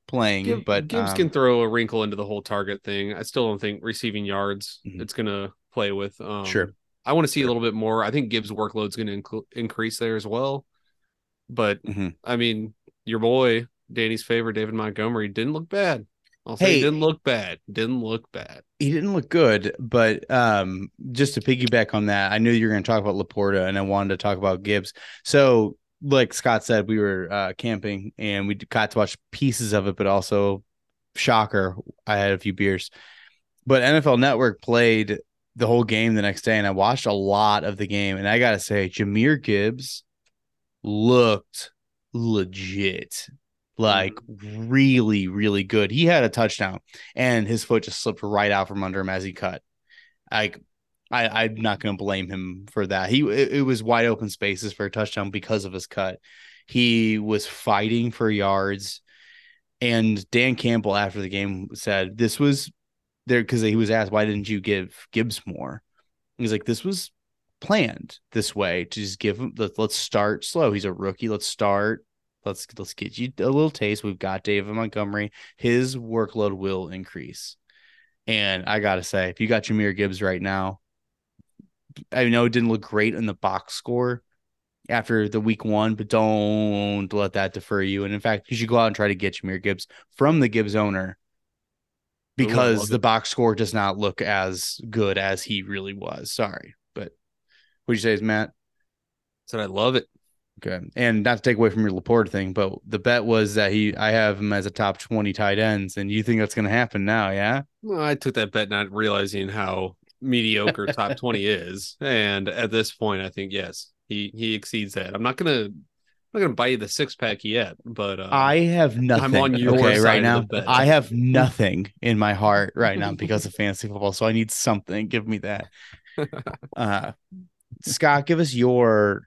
playing,
Gibbs,
but
Gibbs
um,
can throw a wrinkle into the whole target thing. I still don't think receiving yards
Mhm.
it's going to play with. Um,
Sure.
I want to see
Sure.
a little bit more. I think Gibbs' workload's going to inc- increase there as well. But
Mhm.
I mean, your boy Danny's favorite David Montgomery didn't look bad. I'll say
Hey.
he didn't look bad. Didn't look bad.
he didn't look good. But um, just to piggyback on that, I knew you were going to talk about LaPorta, and I wanted to talk about Gibbs. So, like Scott said, we were uh, camping and we got to watch pieces of it, but also, shocker, I had a few beers. But NFL Network played the whole game the next day, and I watched a lot of the game. And I got to say, Jahmyr Gibbs looked legit. Like mm-hmm. really, really good. He had a touchdown and his foot just slipped right out from under him as he cut. Like I, I'm not going to blame him for that. He it, it was wide open spaces for a touchdown because of his cut. He was fighting for yards, and Dan Campbell after the game said this was there because he was asked why didn't you give Gibbs more? He's like this was planned this way to just give him. Let, let's start slow. He's a rookie. Let's start. Let's let's get you a little taste. We've got David Montgomery. His workload will increase. And I gotta say, if you got Jahmyr Gibbs right now, I know it didn't look great in the box score, after the week one, but don't let that defer you. And in fact, you should go out and try to get Jahmyr Gibbs from the Gibbs owner because the box score does not look as good as he really was. Sorry, but what you say is Matt?
Said I love it.
Okay, and not to take away from your LaPorta thing, but the bet was that he I have him as a top twenty tight ends, and you think that's going to happen now? Yeah.
Well, I took that bet not realizing how mediocre top 20 is. And at this point, I think yes, he he exceeds that. I'm not gonna I'm not gonna buy you the six pack yet, but uh,
I have nothing.
I'm on your
okay, right now. I have nothing in my heart right now because of fantasy football. So I need something. Give me that. Uh, Scott, give us your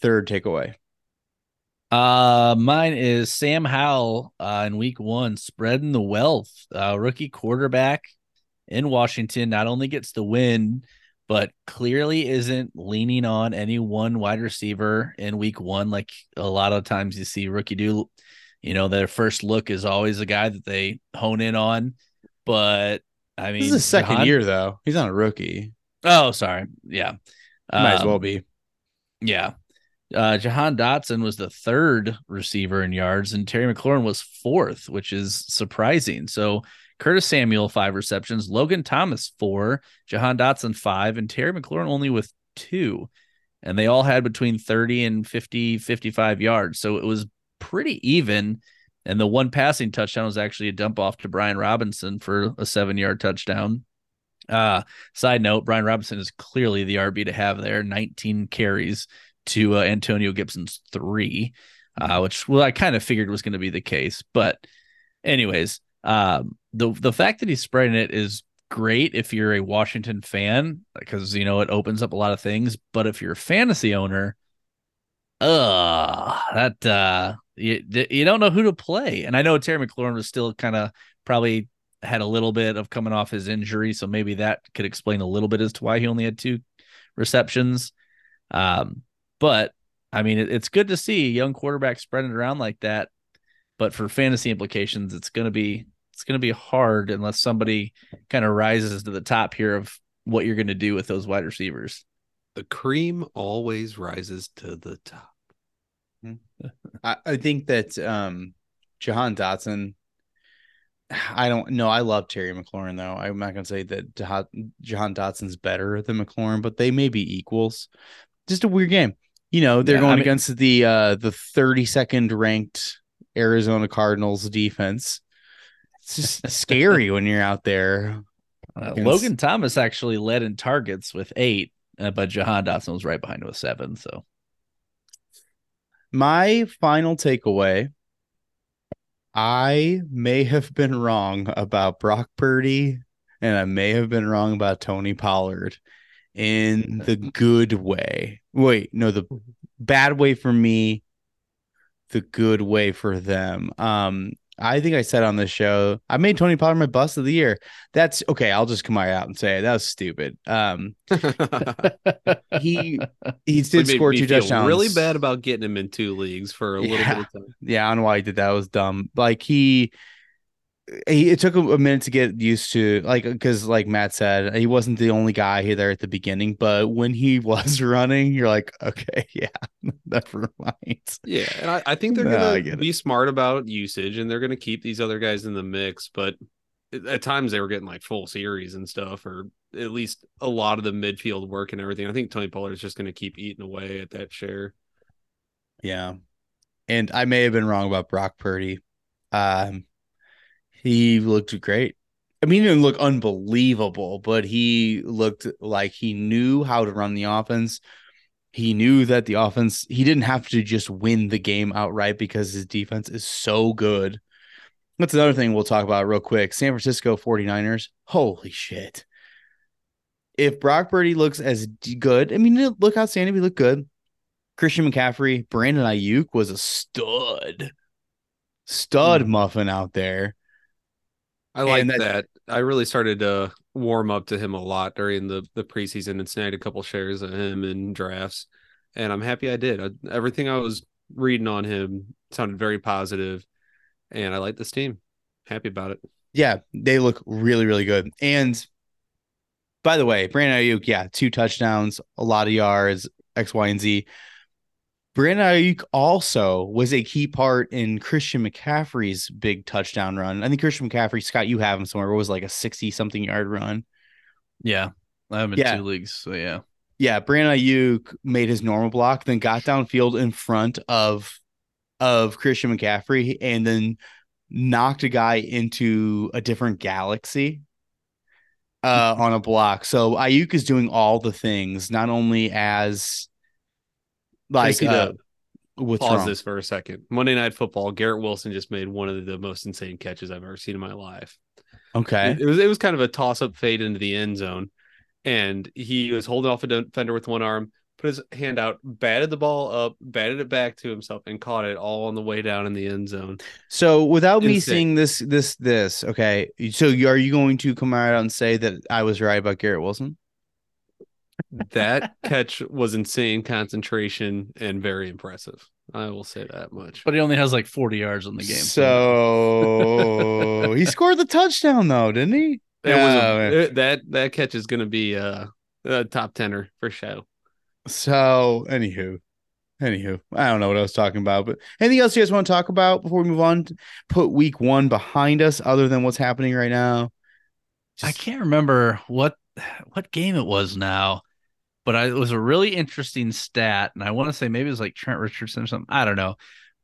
third takeaway.
Uh, mine is Sam Howell uh, in week one, spreading the wealth. Uh, rookie quarterback in Washington not only gets the win, but clearly isn't leaning on any one wide receiver in week one. Like a lot of times you see rookie do, you know, their first look is always a guy that they hone in on. But I mean,
This is his second
Jahan-
year though. He's not a rookie.
Oh, sorry. Yeah.
Might as
Um,
well be.
yeah. Uh, Jahan Dotson was the third receiver in yards, and Terry McLaurin was fourth, which is surprising. So Curtis Samuel, five receptions, Logan Thomas, four, Jahan Dotson, five, and Terry McLaurin only with two. And they all had between 30 and 50, 55 yards. So it was pretty even. And the one passing touchdown was actually a dump off to Brian Robinson for a seven yard touchdown. Uh, side note, Brian Robinson is clearly the RB to have there, 19 carries to uh, Antonio Gibson's three, uh, which well, I kind of figured was going to be the case. But, anyways, um, the the fact that he's spreading it is great if you're a Washington fan because you know it opens up a lot of things. But if you're a fantasy owner, uh that uh you, you don't know who to play. And I know Terry McLaurin was still kind of probably had a little bit of coming off his injury, so maybe that could explain a little bit as to why he only had two receptions. Um, but I mean, it, it's good to see a young quarterback spreading around like that. But for fantasy implications, it's gonna be it's gonna be hard unless somebody kind of rises to the top here of what you're gonna do with those wide receivers.
the cream always rises to the top.
I, I think that um Jahan Dotson. I don't know. I love Terry McLaurin though. I'm not gonna say that Jahan, Jahan Dotson's better than McLaurin, but they may be equals. Just a weird game. You know, they're
Yeah,
going
I mean-
against the uh the 32nd ranked Arizona Cardinals defense. It's just scary when you're out there.
Uh, Logan Thomas actually led in targets with eight, uh, but Jahan Dotson was right behind with seven. So
My final takeaway I may have been wrong about Brock Purdy and I may have been wrong about Tony Pollard in the good way. Wait, no, the bad way for me, the good way for them. Um, I think I said on this show, I made Tony Pollard my bust of the year. That's okay. I'll just come right out and say it. That was stupid. Um, he he did score two touchdowns.
Really bad about getting him in two leagues for a little
Yeah.
bit of time.
Yeah, I don't know why he did that. It was dumb. Like he, he it took him a minute to get used to like because like Matt said, he wasn't the only guy here there at the beginning. But when he was running, you're like, okay, yeah, never mind.
Yeah, and I, I think they're
No,
gonna
get it.
be smart about usage, and they're gonna keep these other guys in the mix. But at times they were getting like full series and stuff, or at least a lot of the midfield work and everything. I think Tony Pollard is just gonna keep eating away at that share.
Yeah, and I may have been wrong about Brock Purdy. Um, he looked great. I mean, he didn't look unbelievable, but he looked like he knew how to run the offense. He knew that the offense, he didn't have to just win the game outright because his defense is so good. That's another thing we'll talk about real quick. San Francisco 49ers. Holy shit. If Brock Purdy looks as good, I mean, look outstanding. He looked good. Christian McCaffrey, Brandon Aiyuk was a stud, stud
Mhm.
muffin out there.
I like
that-
that. I really started to warm up to him a lot during the the preseason and snagged a couple shares of him in drafts, and I'm happy I did. I, everything I was reading on him sounded very positive, and I like this team. Happy about it.
Yeah, they look really, really good. And by the way, Brandon Aiyuk, yeah, two touchdowns, a lot of yards, X, Y, and Z. Brandon Aiyuk also was a key part in Christian McCaffrey's big touchdown run. I think Christian McCaffrey, Scott, you have him somewhere. It was like a 60 something yard run.
Yeah. I have in
Yeah.
two leagues. So yeah.
Yeah, Brandon Aiyuk made his normal block, then got downfield in front of of Christian McCaffrey, and then knocked a guy into a different galaxy uh, on a block. So Aiyuk is doing all the things, not only as like uh, what's
Pause
wrong?
this for a second. Monday Night Football. Garrett Wilson just made one of the most insane catches I've ever seen in my life.
Okay,
It, it was it was kind of a toss up fade into the end zone, and he was holding off a defender with one arm, put his hand out, batted the ball up, batted it back to himself, and caught it all on the way down in the end zone.
so without me seeing this, this, this, okay. So you- are you going to come out and say that I was right about Garrett Wilson?
That catch was insane concentration and very impressive. I will say that much.
But he only has like 40 yards on the game.
So he scored the touchdown though, didn't he?
It was
Oh,
a, it- that that catch is going to be a, a top tenner for sure.
So, anywho, anywho, I don't know what I was talking about, but anything else you guys want to talk about before we move on? To put week one behind us, other than what's happening right now.
I can't remember what what game it was now, but I, it was a really interesting stat, and I want to say maybe it was like Trent Richardson or something. I don't know,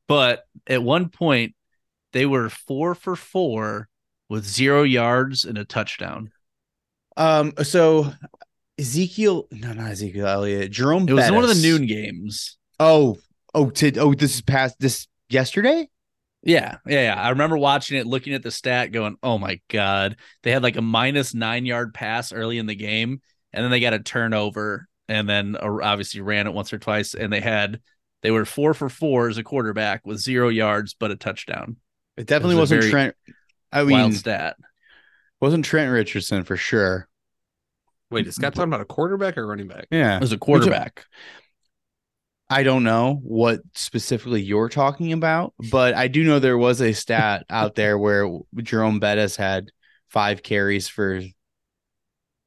but at one point they were four for four with zero yards and a touchdown.
Um, so Ezekiel, no, not Ezekiel Elliott, Jerome.
It was one of the noon games.
Oh, oh, to oh, this is past this yesterday.
Yeah, yeah, yeah. I remember watching it, looking at the stat, going, "Oh my god!" They had like a minus nine yard pass early in the game, and then they got a turnover, and then uh, obviously ran it once or twice, and they had they were four for four as a quarterback with zero yards but a touchdown.
It definitely
It was
wasn't Trent. I mean, Wild
stat.
wasn't Trent Richardson for sure.
Wait, is Scott talking about a quarterback or running back?
Yeah,
It was a quarterback.
I don't know what specifically you're talking about, but I do know there was a stat out there where Jerome Bettis had five carries for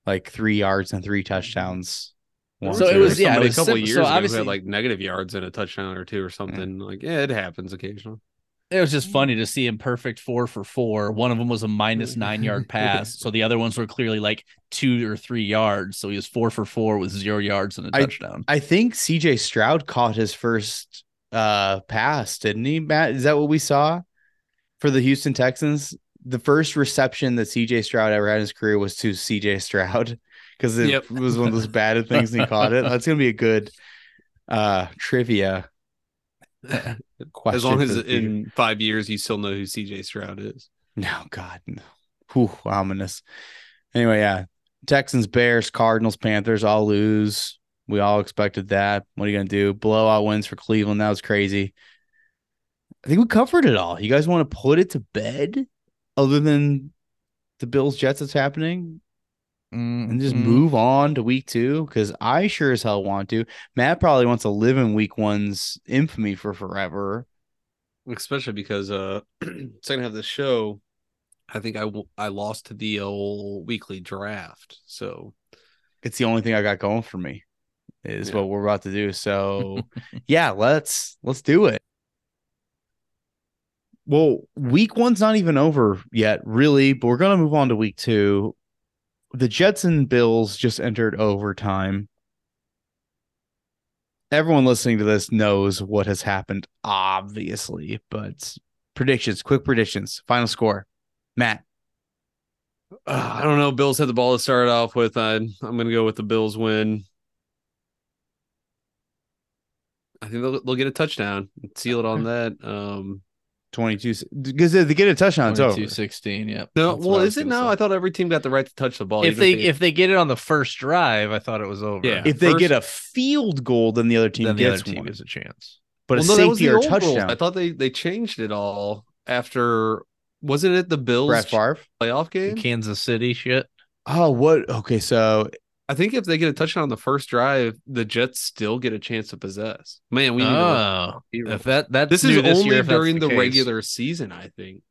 like three yards and three touchdowns.
So it was- yeah, it was
a couple
sim-
of
so
years ago
obviously-
had like negative yards and a touchdown or two or something. Like, yeah, it happens occasionally.
It was just funny to see him perfect four for four. One of them was a minus nine yard pass, so the other ones were clearly like two or three yards. So he was four for four with zero yards and a
I-
touchdown.
I think CJ Stroud caught his first uh pass, didn't he, Matt? Is that what we saw for the Houston Texans? The first reception that CJ Stroud ever had in his career was to CJ Stroud because it
Yep.
was one of those bad things and he caught it. That's gonna be a good uh trivia question.
as long as in five years you still know who CJ Stroud is.
No, God, no. Whew, ominous. Anyway, yeah. Texans, Bears, Cardinals, Panthers all lose. We all expected that. What are you gonna do? Blowout wins for Cleveland. That was crazy. I think we covered it all. You guys want to put it to bed, other than the Bills Jets that's happening, and just
Mhm.
move on to week two? Because I sure as hell want to. Matt probably wants to live in week one's infamy for forever.
Especially because uh second half of the show, I think I w- I lost to the old weekly draft. So
it's the only thing I got going for me is
Yeah.
what we're about to do. So yeah, let's let's do it. Well, week one's not even over yet, really, but we're gonna move on to week two. The Jets and Bills just entered overtime. Everyone listening to this knows what has happened, obviously, but predictions, quick predictions, final score. Matt,
uh, I don't know. Bills had the ball to start off with. I, I'm going to go with the Bills win. I think they'll, they'll get a touchdown. and Seal it on that. Um,
22 because they get a touchdown, it's over.
22-16, yep.
no,
That's
well,
what I
is it
gonna
now?
say.
I thought every team got the right to touch the ball.
if
even
they if they get it on the first drive, I thought it was over.
Yeah.
If they get a field goal, then the other team
then the
gets
other team
one.
gets a chance.
but
Well,
a
no, that was
safety
the
or
old rules.
touchdown.
I thought they they changed it all after. Wasn't it the Bills
Brett Favre.
playoff
The
game?
Kansas City shit.
Oh, what? Okay, so
I think if they get a touchdown on the first drive, the Jets still get a chance to possess. Man, we need
Oh, if that that's
this is
this
only
year, if
during the,
case.
regular season. I think.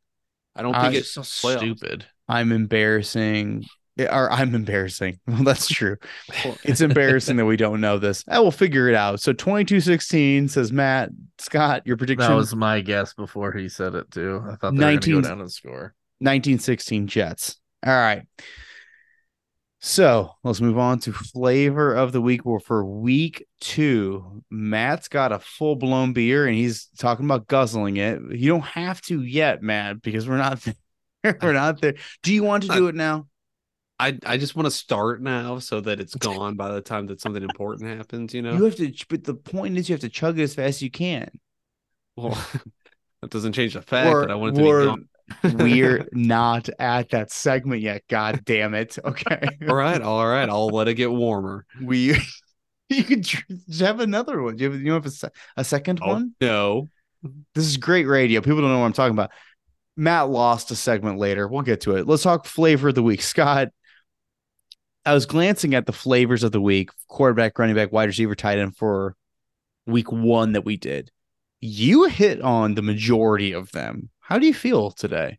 I don't think
It's
it's
so
playoffs.
stupid.
I'm embarrassing or I'm embarrassing. Well, that's true. It's embarrassing that we don't know this. I will figure it out. So 2216 says Matt Scott. Your prediction
That was my guess before he said it too. I thought they were going
19
to go down and score.
1916 Jets. All right. So let's move on to flavor of the week. Well, for week two, Matt's got a full blown beer and he's talking about guzzling it. You don't have to yet, Matt, because we're not there. we're not there. Do you want to do it now?
I I just want to start now so that it's gone by the time that something important happens. You know,
You have to, but the point is, you have to chug it as fast as you can.
well, that doesn't change the fact
We're-
that I want it to
we're-
be gone.
We're not at that segment yet. God damn it. Okay.
All right, all right. I'll let it get warmer.
We, you could have another one. Do you have, you have a, a second
Oh
one?
no,
This is great radio. People don't know what I'm talking about. Matt lost a segment later. We'll get to it. Let's talk flavor of the week. Scott, I was glancing at the flavors of the week quarterback, running back, wide receiver, tight end for week one that we did. You hit on the majority of them. How do you feel today?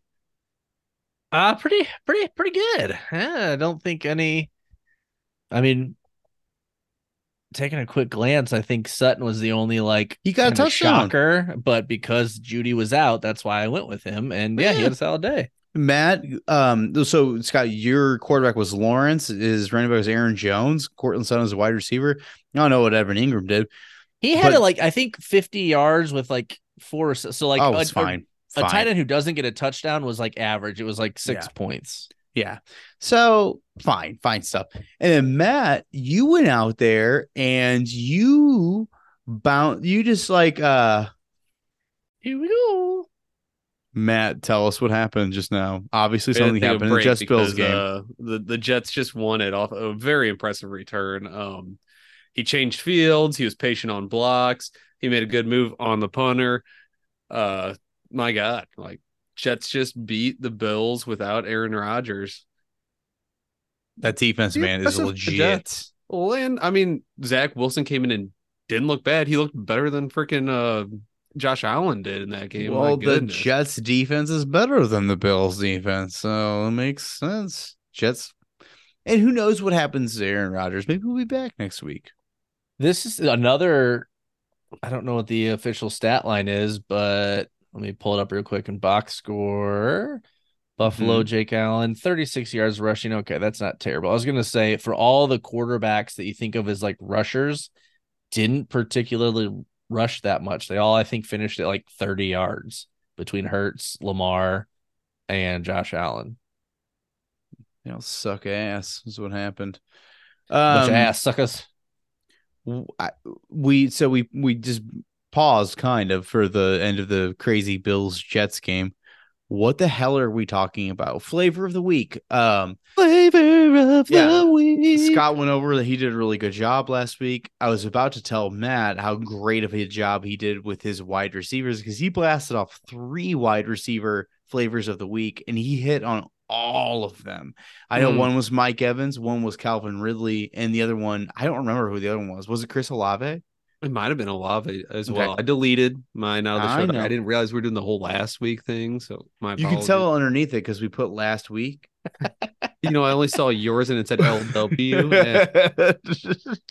Uh pretty pretty pretty good. Yeah, I don't think any I mean taking a quick glance, I think Sutton was the only like
He got a touchdown.
shocker, but because Jeudy was out, that's why I went with him. And yeah, he had a solid day.
Matt, um, so Scott, your quarterback was Lawrence. His running back was Aaron Jones. Courtland Sutton is a wide receiver. I don't know what Evan Engram did.
He had
But-
it like I think 50 yards with like four so so, like
oh,
a,
it's fine.
A, a
Fine.
tight end who doesn't get a touchdown was like average. It was like six
Yeah.
points.
Yeah. So fine, fine stuff. And then Matt, you went out there and you bound you just like uh
Here we go.
Matt, tell us what happened just now. Obviously
We had to
something happened in the Jets Bills game.
Uh, the the Jets just won it off a very impressive return. Um, he changed fields. He was patient on blocks. He made a good move on the punter. Uh, my God, like Jets just beat the Bills without Aaron Rodgers.
that defense,
Yeah,
man, is
that's a- the
legit.
Well, and I mean, Zach Wilson came in and didn't look bad. He looked better than freaking uh Josh Allen did in that game. My
Well, the. Jets defense is better than the Bills defense, so it makes sense. Jets, and who knows what happens to Aaron Rodgers? Maybe we'll be back next week.
This is another. I don't know what the official stat line is, but let me pull it up real quick and box score. Buffalo, Jake Allen, 36 yards rushing. Okay, that's not terrible. I was going to say for all the quarterbacks that you think of as like rushers, didn't particularly rush that much. They all, I think, finished at like 30 yards between Hurts, Lamar, and Josh Allen.
You know, suck ass is what happened.
Bunch
Um,
of ass suckers.
I- we so we we just paused kind of for the end of the crazy Bills Jets game. What the hell are we talking about? Flavor of the week. Um,
Flavor of
Yeah.
the week.
Scott went over that he did a really good job last week. I was about to tell Matt how great of a job he did with his wide receivers because he blasted off three wide receiver flavors of the week and he hit on all of them. I know
Hmm.
one was Mike Evans, one was Calvin Ridley, and the other one, I don't remember who the other one was. Was it Chris Olave?
It might have been Olave as
Okay.
well. I deleted mine out of the
I
show.
know.
I didn't realize we were doing the whole last week thing. So my
You can tell underneath it because we put last week.
You know, I only saw yours and it said LW. and eh.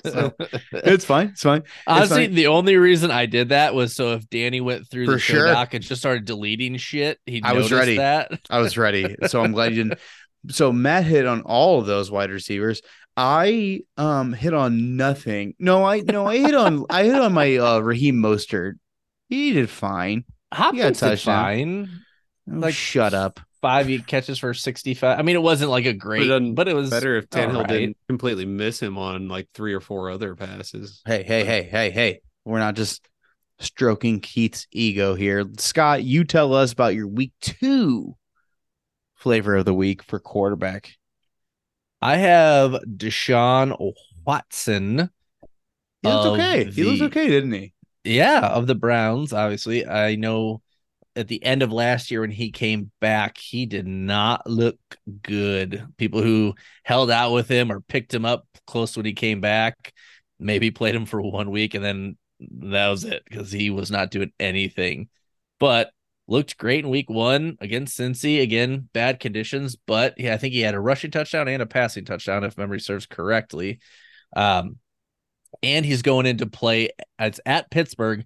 so it's fine. It's fine.
Honestly,
fine.
the only reason I did that was so if Danny went through
For
the show
sure.
doc and just started deleting shit, he'd
I was ready.
that.
I was ready. So I'm glad you didn't. So Matt hit on all of those wide receivers. I um hit on nothing. No, I no, I hit on I hit on my uh Raheem Mostert. He did fine.
Hopkins did
touchdown.
fine.
Oh,
Like-
shut up.
Five catches for 65. I mean, it wasn't like a great,
doesn't
but it was
better if Tannehill
alright.
didn't completely miss him on like three or four other passes.
Hey, hey, hey, hey, hey. We're not just stroking Keith's ego here. Scott, you tell us about your week two flavor of the week for quarterback.
I have Deshaun Watson.
He looked
of
okay. He looked
the-
okay, didn't he?
Yeah, of the Browns, obviously. I know at the end of last year when he came back, he did not look good. People who held out with him or picked him up close when he came back, maybe played him for one week and then that was it because he was not doing anything. But looked great in week one against Cincy. Again, bad conditions, but yeah, I think he had a rushing touchdown and a passing touchdown, if memory serves correctly. Um, and he's going into play. It's at Pittsburgh,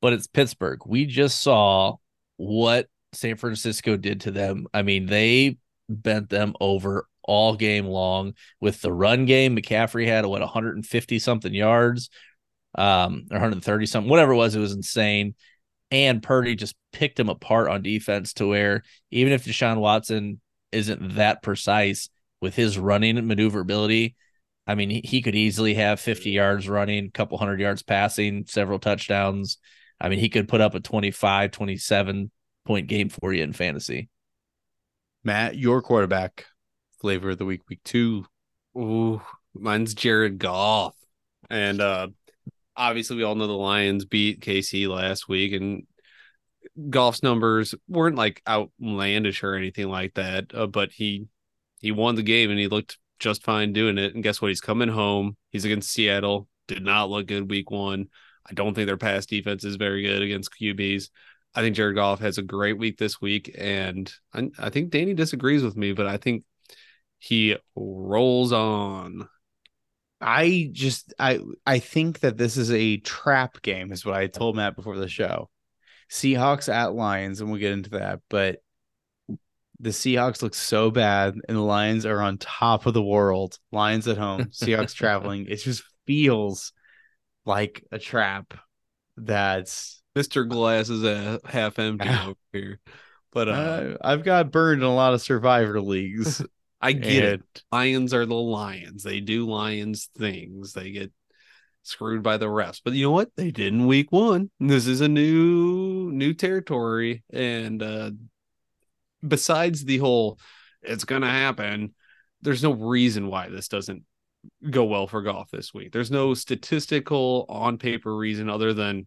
but it's Pittsburgh. We just saw what San Francisco did to them. I mean, they bent them over all game long with the run game. McCaffrey had what 150 something yards, um, or 130 something, whatever it was. It was insane. And Purdy just picked him apart on defense to where even if Deshaun Watson isn't that precise with his running maneuverability, I mean, he, he could easily have 50 yards running, a couple hundred yards passing, several touchdowns. I mean, he could put up a 25, 27 point game for you in fantasy.
Matt, your quarterback flavor of the week, week two.
Ooh, mine's Jared Goff. And uh obviously we all know the Lions beat KC last week and Goff's numbers weren't like outlandish or anything like that, uh, but he he won the game and he looked just fine doing it. And guess what? He's coming home. He's against Seattle. Did not look good week one. I don't think their pass defense is very good against QBs. I think Jared Goff has a great week this week, and I, I think Danny disagrees with me, but I think he rolls on.
I just I I think that this is a trap game, is what I told Matt before the show. Seahawks at Lions, and we'll get into that, but the Seahawks look so bad, and the Lions are on top of the world. Lions at home, Seahawks traveling. It just feels like a trap. That's
Mr. Glass is a half empty over here. But uh,
uh, I've got burned in a lot of survivor leagues.
I get
and
it. Lions are the Lions. They do Lions things. They get screwed by the refs. But you know what? They did in week one. This is a new new territory. And uh besides the whole it's gonna happen, there's no reason why this doesn't go well for Goff this week. There's no statistical on paper reason other than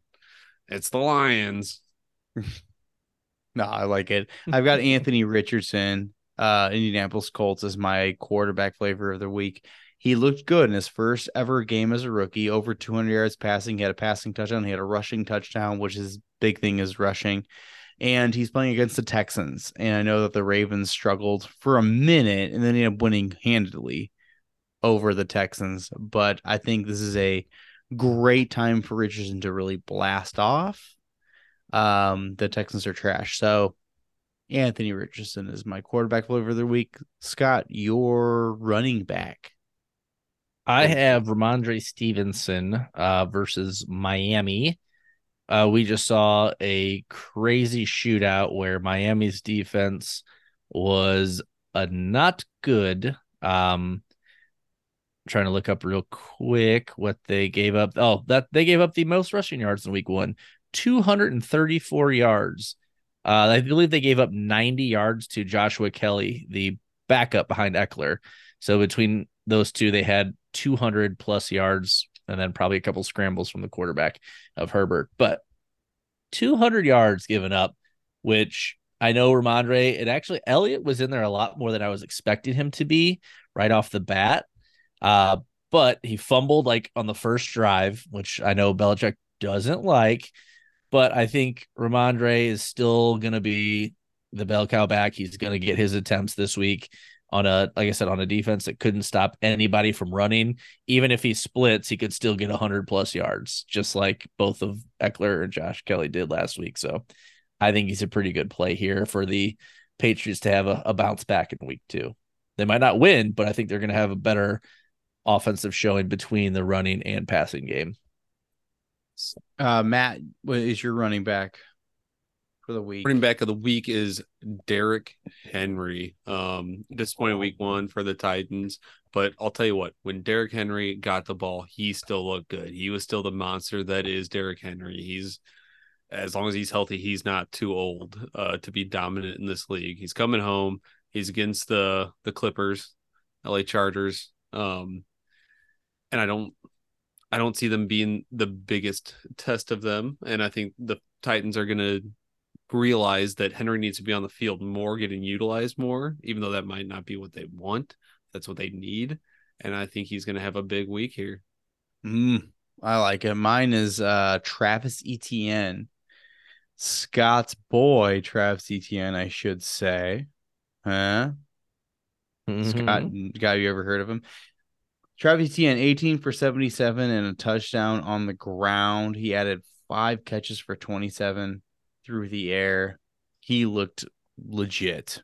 it's the Lions.
No, I like it. I've got Anthony Richardson, uh, Indianapolis Colts as my quarterback flavor of the week. He looked good in his first ever game as a rookie, over 200 yards passing. He had a passing touchdown. He had a rushing touchdown, which is big thing is rushing. And he's playing against the Texans. And I know that the Ravens struggled for a minute and then ended up winning handedly over the Texans. But I think this is a great time for Richardson to really blast off. Um, the Texans are trash. So Anthony Richardson is my quarterback flavor of the week. Scott, your running back.
I have Rhamondre Stevenson uh, versus Miami. Uh, we just saw a crazy shootout where Miami's defense was uh, not good. Um, trying to look up real quick what they gave up. Oh, that they gave up the most rushing yards in week one, 234 yards. Uh, I believe they gave up 90 yards to Joshua Kelley, the backup behind Ekeler. So between those two, they had 200 plus yards and then probably a couple scrambles from the quarterback of Herbert. But 200 yards given up, which I know Rhamondre, and actually Elliott was in there a lot more than I was expecting him to be right off the bat. Uh, but he fumbled like on the first drive, which I know Belichick doesn't like. But I think Rhamondre is still going to be the bell cow back. He's going to get his attempts this week on a, like I said, on a defense that couldn't stop anybody from running. Even if he splits, he could still get 100 plus yards, just like both of Ekeler and Josh Kelley did last week. So I think he's a pretty good play here for the Patriots to have a, a bounce back in week two. They might not win, but I think they're going to have a better offensive showing between the running and passing game.
Uh, Matt, what is your running back for the week?
Running back of the week is Derrick Henry. Um, disappointing week one for the Titans, but I'll tell you what, when Derrick Henry got the ball, he still looked good. He was still the monster that is Derrick Henry. He's as long as he's healthy, he's not too old uh, to be dominant in this league. He's coming home. He's against the the Clippers, LA Chargers. Um, and I don't I don't see them being the biggest test of them. And I think the Titans are gonna realize that Henry needs to be on the field more, getting utilized more, even though that might not be what they want. That's what they need. And I think he's gonna have a big week here.
Mm, I like it. Mine is uh Travis Etienne. Scott's boy, Travis Etienne, I should say. Huh? Scott,
Mhm.
guy, you ever heard of him? Travis Etienne, 18 for 77 and a touchdown on the ground. He added five catches for 27 through the air. He looked legit.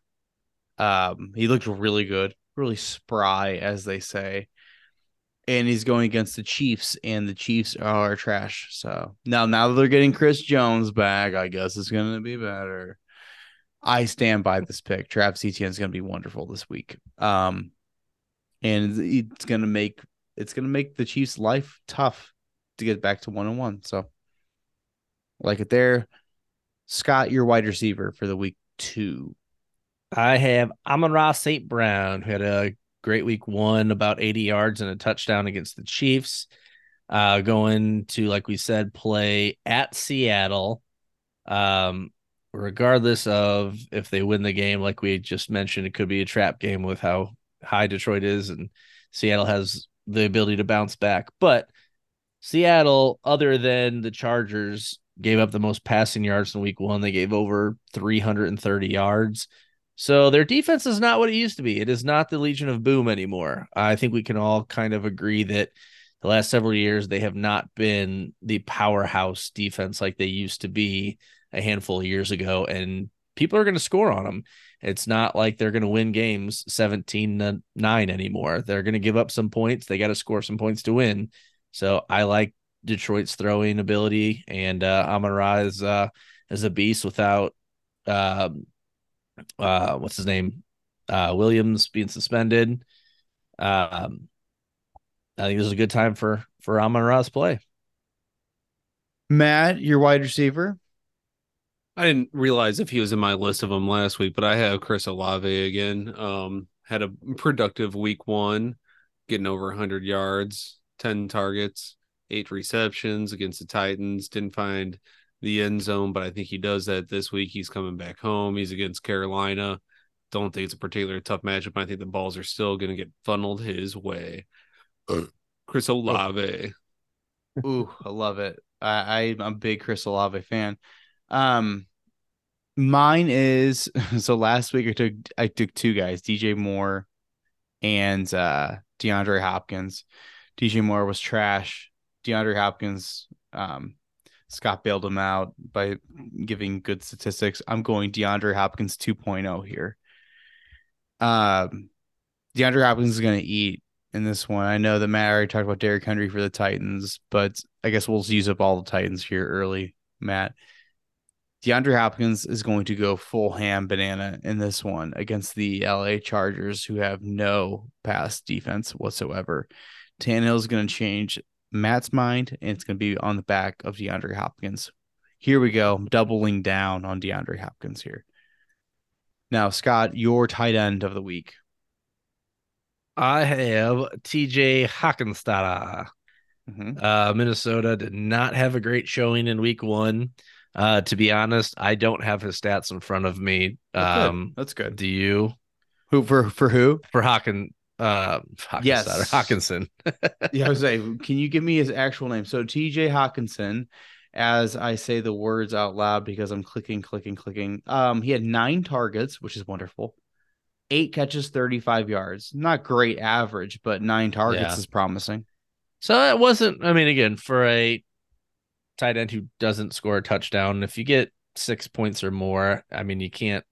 Um, he looked really good, really spry, as they say. And he's going against the Chiefs, and the Chiefs are trash. So now, now that they're getting Chris Jones back, I guess it's gonna be better. I stand by this pick. Travis Etienne is going to be wonderful this week. Um, and it's to make it's to make the Chiefs' life tough to get back to one on one. So, like it there, Scott, your wide receiver for the week two.
I have Amon-Ra St. Brown, who had a great week one, about 80 yards and a touchdown against the Chiefs. Uh, going to, like we said, play at Seattle. Um, regardless of if they win the game, like we just mentioned, it could be a trap game with how high Detroit is, and Seattle has the ability to bounce back. But Seattle, other than the Chargers, gave up the most passing yards in week one. They gave over 330 yards. So their defense is not what it used to be. It is not the Legion of Boom anymore. I think we can all kind of agree that the last several years they have not been the powerhouse defense like they used to be a handful of years ago and people are going to score on them. It's not like they're going to win games 17 to 9 anymore. They're going to give up some points. They got to score some points to win. So I like Detroit's throwing ability and uh Amon Ra is uh is a beast without um uh what's his name uh Williams being suspended. Um I think this is a good time for for Amon Ra's play.
Matt, your wide receiver.
I didn't realize if he was in my list of them last week, but I have Chris Olave again. Um, had a productive week one, getting over 100 yards, 10 targets, eight receptions against the Titans. Didn't find the end zone, but I think he does that this week. He's coming back home. He's against Carolina. Don't think it's a particularly tough matchup. I think the balls are still going to get funneled his way. Chris Olave.
Ooh, I love it. I, I I'm a big Chris Olave fan. Um, mine is so last week I took I took two guys, DJ Moore and uh DeAndre Hopkins. DJ Moore was trash. DeAndre Hopkins, um, Scott bailed him out by giving good statistics. I'm going DeAndre Hopkins 2.0 here. Um, DeAndre Hopkins is going to eat in this one. I know that Matt already talked about Derrick Henry for the Titans, but I guess we'll use up all the Titans here early, Matt. DeAndre Hopkins is going to go full ham banana in this one against the LA Chargers, who have no pass defense whatsoever. Tannehill is going to change Matt's mind, and it's going to be on the back of DeAndre Hopkins. Here we go, doubling down on DeAndre Hopkins here. Now, Scott, your tight end of the week.
I have TJ Hawkinstad.
Mhm.
Uh, Minnesota did not have a great showing in week one. Uh, to be honest, I don't have his stats in front of me.
That's good.
Um,
That's good.
do you
Who for for who?
for Hawkin? Uh, Hawkinstad
Yes.
Hockenson.
Yeah, I was saying, can you give me his actual name? So TJ Hockenson, as I say the words out loud because I'm clicking, clicking, clicking. Um, he had nine targets, which is wonderful. Eight catches, 35 yards. Not great average, but nine targets
Yeah.
is promising.
So it wasn't. I mean, again, for a tight end who doesn't score a touchdown, if you get six points or more, I mean, you can't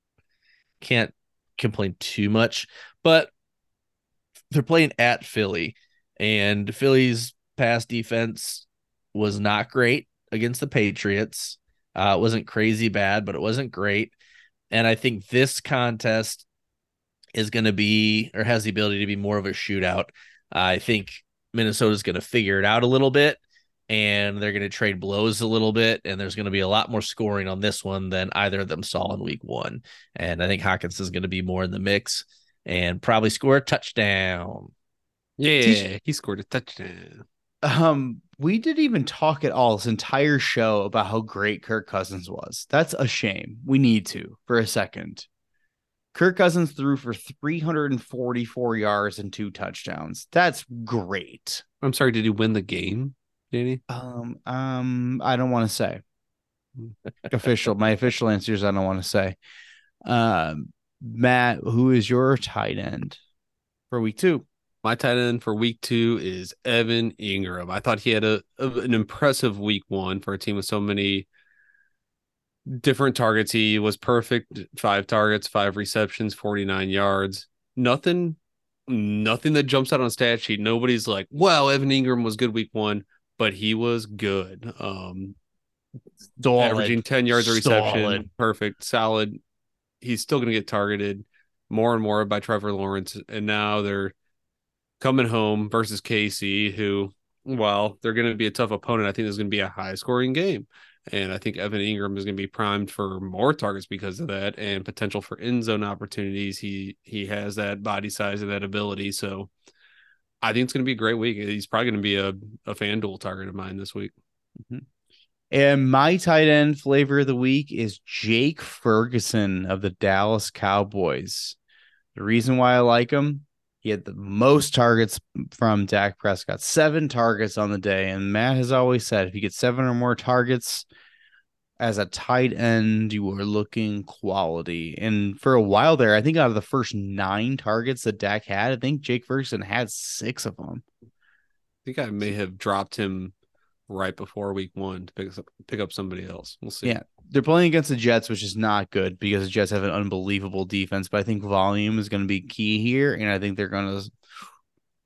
can't complain too much. But they're playing at Philly, and Philly's pass defense was not great against the Patriots. Uh, it wasn't crazy bad, but it wasn't great. And I think this contest is going to be or has the ability to be more of a shootout. I think Minnesota's going to figure it out a little bit and they're going to trade blows a little bit. And there's going to be a lot more scoring on this one than either of them saw in week one. And I think Hawkins is going to be more in the mix and probably score a touchdown.
Yeah, he scored a touchdown.
Um, we didn't even talk at all this entire show about how great Kirk Cousins was. That's a shame. We need to for a second. Kirk Cousins threw for 344 yards and two touchdowns. That's great.
I'm sorry, did he win the game, Danny?
Um, um, I don't want to say. official. My official answers I don't want to say. Um, Matt, who is your tight end for week two?
My tight end for week two is Evan Engram. I thought he had a, a an impressive week one for a team with so many different targets. He was perfect. Five targets, five receptions, 49 yards. Nothing, nothing that jumps out on stat sheet. Nobody's like, well, Evan Engram was good week one, but he was good. Um
Solid.
averaging 10 yards of reception.
Solid.
Perfect, solid. He's still gonna get targeted more and more by Trevor Lawrence. And now they're coming home versus KC, who, well, they're gonna be a tough opponent, I think this is gonna be a high scoring game. And I think Evan Engram is going to be primed for more targets because of that and potential for end zone opportunities. He he has that body size and that ability. So I think it's going to be a great week. He's probably going to be a, a FanDuel target of mine this week. Mm-hmm.
And my tight end flavor of the week is Jake Ferguson of the Dallas Cowboys. The reason why I like him, he had the most targets from Dak Prescott, seven targets on the day. And Matt has always said if you get seven or more targets as a tight end, you are looking quality. And for a while there, I think out of the first nine targets that Dak had, I think Jake Ferguson had six of them.
I think I may have dropped him right before week one to pick up pick up somebody else. We'll see.
Yeah. They're playing against the Jets, which is not good because the Jets have an unbelievable defense. But I think volume is going to be key here, and I think they're going to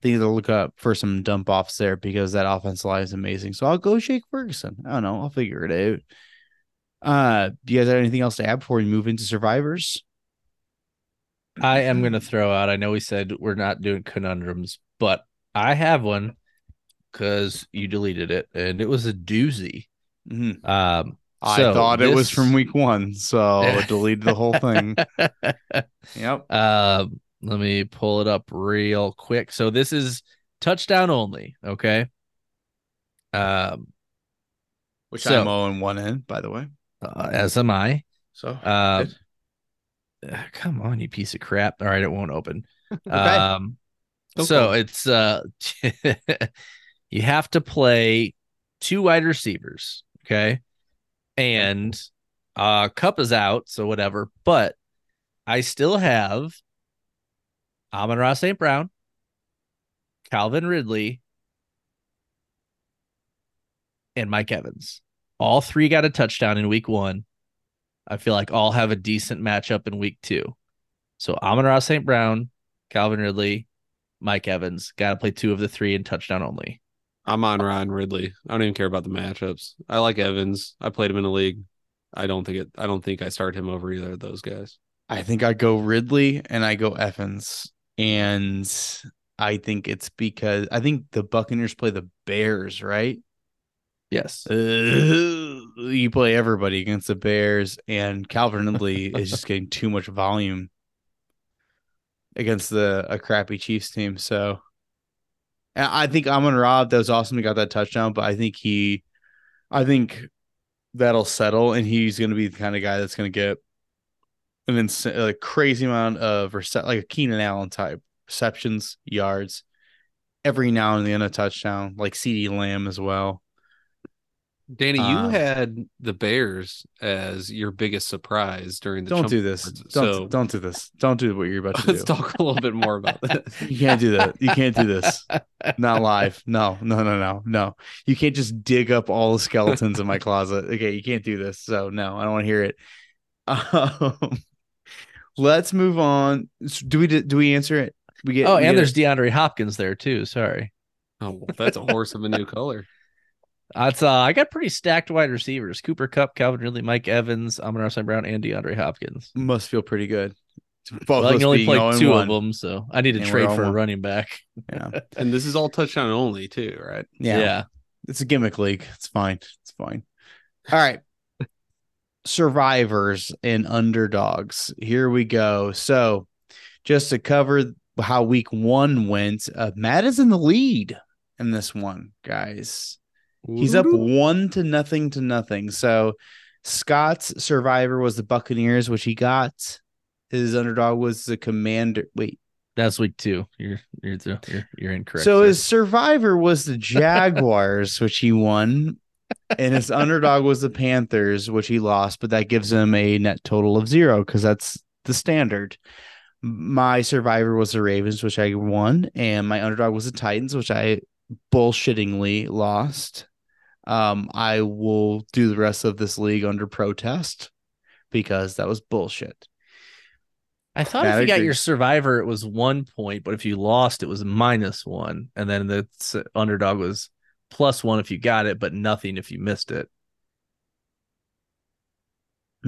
think they'll look up for some dump offs there because that offense line is amazing. So I'll go Jake Ferguson. I don't know. I'll figure it out. Uh, do you guys have anything else to add before we move into survivors?
I am going to throw out. I know we said we're not doing conundrums, but I have one because you deleted it, and it was a doozy.
Mhm.
Um,
I
so
thought it was from week one, so delete the whole thing. Yep.
Um, let me pull it up real quick. So this is touchdown only. Okay. Um,
Which
So-
I'm 0 1 in, by the way.
Uh, as am I.
So
Um, uh, come on, you piece of crap. All right, it won't open.
Okay.
Um,
Don't
so it's uh, you have to play two wide receivers, okay, and uh, Kupp is out, so whatever. But I still have Amon-Ra St. Brown, Calvin Ridley, and Mike Evans. All three got a touchdown in week one. I feel like all have a decent matchup in week two. So Amon-Ra St. Brown, Calvin Ridley, Mike Evans. Got to play two of the three in touchdown only.
I'm on Ryan Ridley. I don't even care about the matchups. I like Evans. I played him in the league. I don't think it. I don't think I start him over either of those guys.
I think I go Ridley and I go Evans. And I think it's because I think the Buccaneers play the Bears, right?
Yes.
Uh, you play everybody against the Bears, and Calvin Ridley is just getting too much volume against the a crappy Chiefs team. So I think Amon Rob, that was awesome. He got that touchdown, but I think he, I think that'll settle, and he's going to be the kind of guy that's going to get an insane, a crazy amount of like a Keenan Allen type receptions, yards, every now and then a touchdown, like CeeDee Lamb as well.
Danny, you
Um,
had the Bears as your biggest surprise during the.
Don't
Chump
do this. Don't
so
don't do this. Don't do what you're about to do.
let's talk a little bit more about that.
You can't do that. You can't do this. Not live. No, no, no, no, no. You can't just dig up all the skeletons in my closet. Okay, you can't do this. So no, I don't want to hear it. Um, let's move on. Do we do we answer it? We get.
Oh, and
get
there's
it?
DeAndre Hopkins there too. Sorry.
Oh, well, that's a horse of a new color.
That's uh, I got pretty stacked wide receivers: Cooper Kupp, Calvin Ridley, Mike Evans, Amon-Ra St. Brown, and DeAndre Hopkins.
must feel pretty good. Both
Well, I can only play two
and
of them, so I need to
And
trade for a running back.
Yeah.
And this is all touchdown only too, right?
yeah, It's a gimmick league. It's fine. It's fine. All right. Survivors and underdogs. Here we go. So, just to cover how week one went, uh, Matt is in the lead in this one, guys. He's up one to nothing to nothing. So, Scott's survivor was the Buccaneers, which he got. His underdog was the Commander. Wait,
That's week two. You're you're you're, you're incorrect.
so his survivor was the Jaguars, which he won. and his underdog was the Panthers, which he lost, but that gives him a net total of zero because that's the standard. My survivor was the Ravens, which I won, and my underdog was the Titans, which I bullshittingly lost. Um, I will do the rest of this league under protest because that was bullshit.
I thought
Yeah,
if you got your survivor, it was one point, but if you lost, it was minus one, and then the underdog was plus one if you got it, but nothing if you missed it.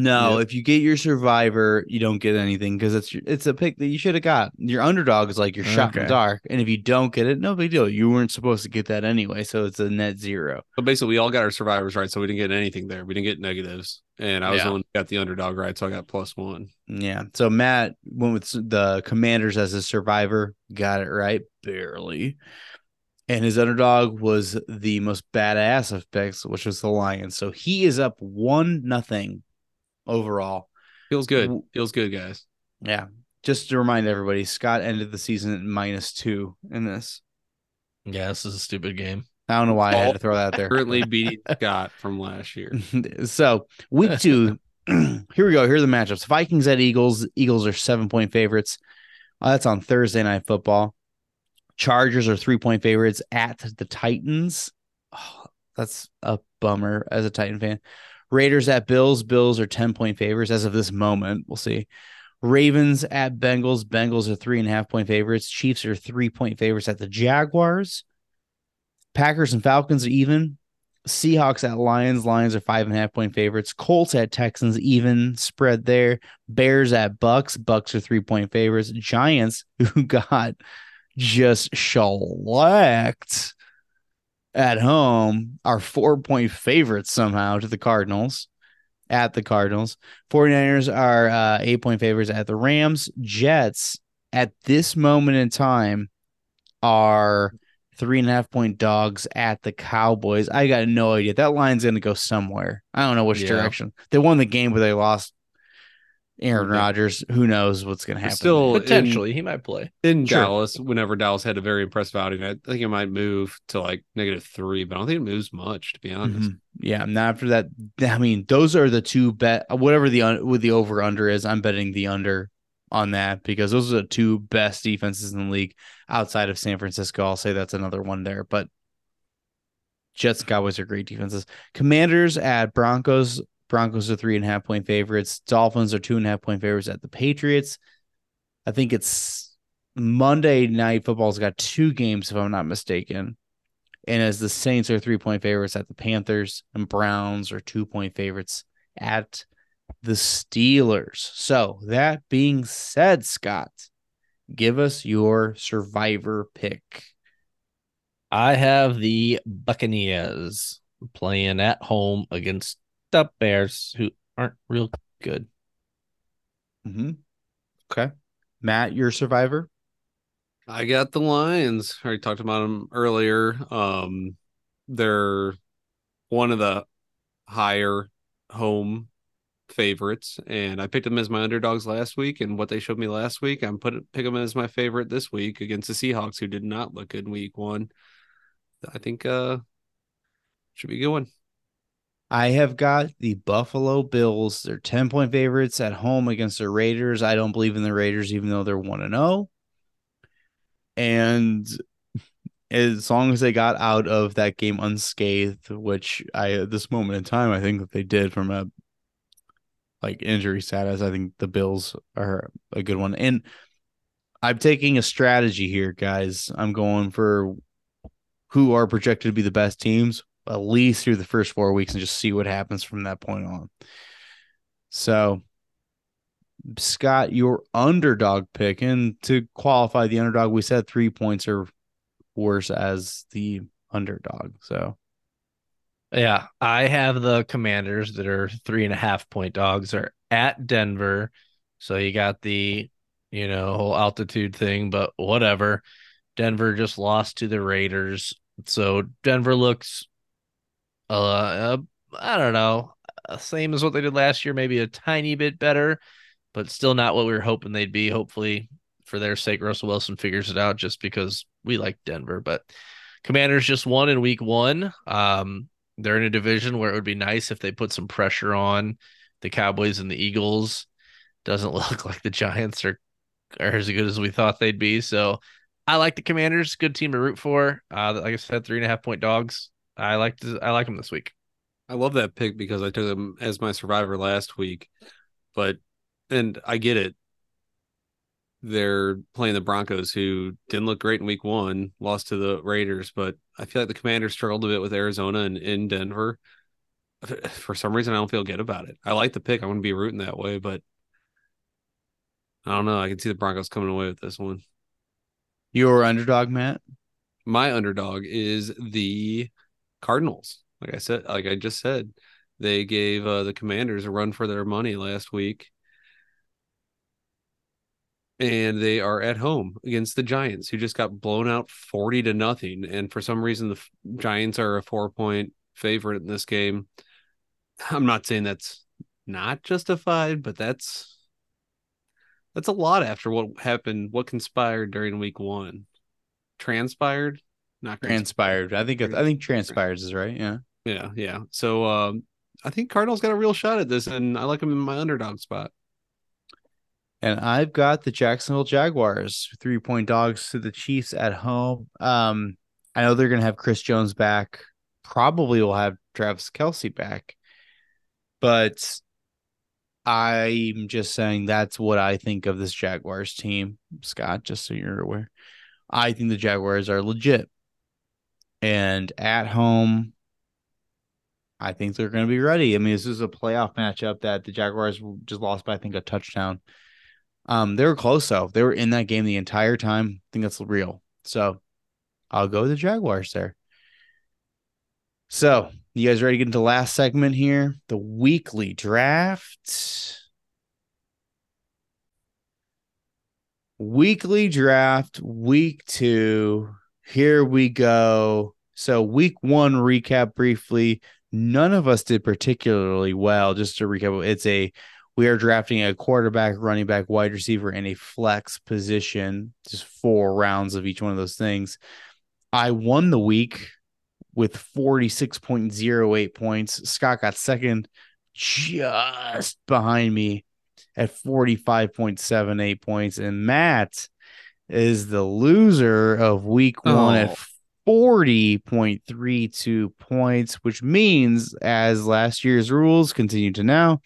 No,
Yep.
if you get your survivor, you don't get anything because it's it's a pick that you should have got. Your underdog is like your shot in the dark, and if you don't get it, no big deal. You weren't supposed to get that anyway, so it's a net zero.
So basically, we all got our survivors right, so we didn't get anything there. We didn't get negatives, and I was
Yeah.
the one who got the underdog right, so I got plus one.
Yeah. So Matt went with the Commanders as a survivor, got it right barely, and his underdog was the most badass of picks, which was the Lions. So he is up one nothing overall.
Feels good. Feels good, guys.
Yeah. Just to remind everybody, Scott ended the season at minus two in this.
Yeah, this is a stupid game.
I don't know why I had to throw that there.
Currently beating Scott from last year.
so week two, here we go. Here are the matchups: Vikings at Eagles. Eagles are seven point favorites. Uh, that's on Thursday night football. Chargers are three point favorites at the Titans. Oh, that's a bummer as a Titan fan. Raiders at Bills. Bills are ten point favorites as of this moment. We'll see. Ravens at Bengals. Bengals are three and a half point favorites. Chiefs are three point favorites at the Jaguars. Packers and Falcons are even. Seahawks at Lions. Lions are five and a half point favorites. Colts at Texans, even spread there. Bears at Bucs. Bucs are three point favorites. Giants, who got just shellacked at home, are four point favorites somehow to the Cardinals. At the Cardinals. 49ers are uh, eight point favorites at the Rams. Jets at this moment in time are three and a half point dogs at the Cowboys. I got no idea. That line's going to go somewhere. I don't know which
Yeah.
direction. They won the game, but they lost Aaron
Okay.
Rodgers. Who knows what's going to happen?
Still, in-
Potentially, he might play.
in
Sure.
Dallas, whenever Dallas had a very impressive outing, I think it might move to like negative three, but I don't think it moves much, to be honest.
Mhm. Yeah, and after that, I mean, those are the two bet. Whatever the with the over under is, I'm betting the under on that because those are the two best defenses in the league outside of San Francisco. I'll say that's another one there, but Jets and Cowboys are great defenses. Commanders at Broncos. Broncos are three and a half point favorites. Dolphins are two and a half point favorites at the Patriots. I think it's Monday night football's got two games, if I'm not mistaken. And as the Saints are three point favorites at the Panthers, and Browns are two point favorites at the Steelers. So, that being said, Scott, give us your survivor pick.
I have the Buccaneers playing at home against the Bears, who aren't real good.
Mm-hmm. Okay. Matt, your survivor?
I got the Lions. I already talked about them earlier. Um, they're one of the higher home favorites, and I picked them as my underdogs last week. And what they showed me last week, I'm put pick them as my favorite this week against the Seahawks, who did not look good in week one. I think uh should be a good one.
I have got the Buffalo Bills. They're 10 point favorites at home against the Raiders. I don't believe in the Raiders, even though they're 1 and 0. And as long as they got out of that game unscathed, which I, at this moment in time, I think that they did from a like injury status, I think the Bills are a good one. And I'm taking a strategy here, guys. I'm going for who are projected to be the best teams at least through the first four weeks and just see what happens from that point on. So, Scott, your underdog pick, and to qualify the underdog, we said three points are worse as the underdog. So,
Yeah, I have the Commanders that are three and a half point dogs are at Denver. So you got the, you know, whole altitude thing, but whatever. Denver just lost to the Raiders. So Denver looks, uh, I don't know, uh, same as what they did last year, maybe a tiny bit better, but still not what we were hoping they'd be. Hopefully, for their sake, Russell Wilson figures it out just because we like Denver. But Commanders just won in week one. Um, They're in a division where it would be nice if they put some pressure on the Cowboys and the Eagles. Doesn't look like the Giants are are as good as we thought they'd be. So I like the Commanders. Good team to root for. Uh, like I said, three and a half point dogs. I like to, I like them this week.
I love that pick because I took them as my survivor last week, but and I get it. They're playing the Broncos, who didn't look great in Week One, lost to the Raiders, but I feel like the Commanders struggled a bit with Arizona and in Denver. For some reason, I don't feel good about it. I like the pick. I'm going to be rooting that way, but I don't know. I can see the Broncos coming away with this one.
Your underdog, Matt.
My underdog is the Cardinals. Like I said, like I just said, they gave uh, the Commanders a run for their money last week, and they are at home against the Giants, who just got blown out forty to nothing. And for some reason, the Giants are a four point favorite in this game. I'm not saying that's not justified, but that's that's a lot after what happened, what conspired during week one. Transpired,
not transpired. I think I think transpires is right. Yeah.
Yeah, yeah. So um, I think Cardinals got a real shot at this, and I like them in my underdog spot.
And I've got the Jacksonville Jaguars, three point dogs to the Chiefs at home. Um, I know they're gonna have Chris Jones back. Probably will have Travis Kelce back, but I'm just saying that's what I think of this Jaguars team, Scott. Just so you're aware, I think the Jaguars are legit, and at home I think they're going to be ready. I mean, this is a playoff matchup that the Jaguars just lost by, I think, a touchdown. Um, they were close though. They were in that game the entire time. I think that's real. So I'll go with the Jaguars there. So you guys ready to get into the last segment here? The weekly draft. Weekly draft, week two. Here we go. So, week one recap briefly none of us did particularly well. Just to recap, it's a we are drafting a quarterback, running back, wide receiver, and a flex position. Just four rounds of each one of those things. I won the week with 46.08 points. Scott got second just behind me at 45.78 points. And Matt is the loser of week one oh. at 40.32 points, which means, as last year's rules continue to now,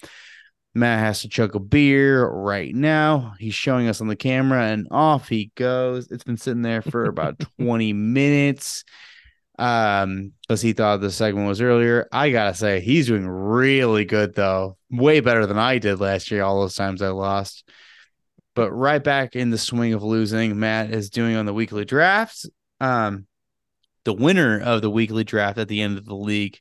Matt has to chug a beer right now. He's showing us on the camera and off he goes. It's been sitting there for about 20 minutes. Um, because he thought the segment was earlier. I gotta say, he's doing really good though. Way better than I did last year, all those times I lost. But right back in the swing of losing, Matt is doing on the weekly drafts. Um, the winner of the weekly draft at the end of the league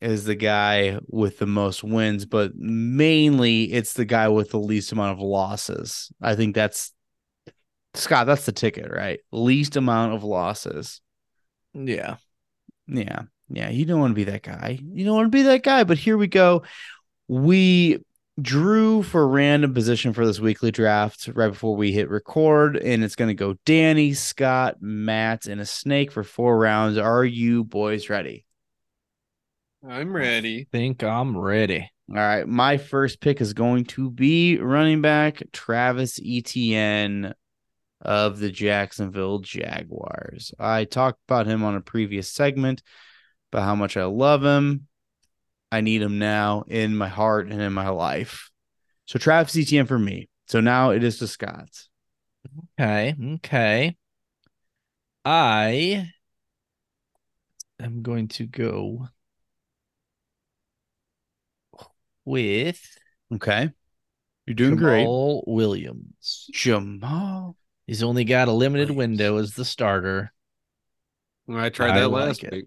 is the guy with the most wins, but mainly it's the guy with the least amount of losses. I think that's Scott, that's the ticket, right? Least amount of losses.
Yeah.
Yeah. Yeah. You don't want to be that guy. You don't want to be that guy. But here we go. We drew for random position for this weekly draft right before we hit record, and it's going to go Danny, Scott, Matt, and a snake for four rounds. Are you boys ready?
I'm ready.
I think I'm ready.
All right. My first pick is going to be running back Travis Etienne of the Jacksonville Jaguars. I talked about him on a previous segment, about how much I love him. I need him now in my heart and in my life. So Travis Etienne for me. So now it is to Scott's.
Okay. Okay. I am going to go with
Okay. You're doing Jamaal
great. Jamaal Williams.
Jamaal.
He's only got a limited window as the starter.
I tried that I last like week.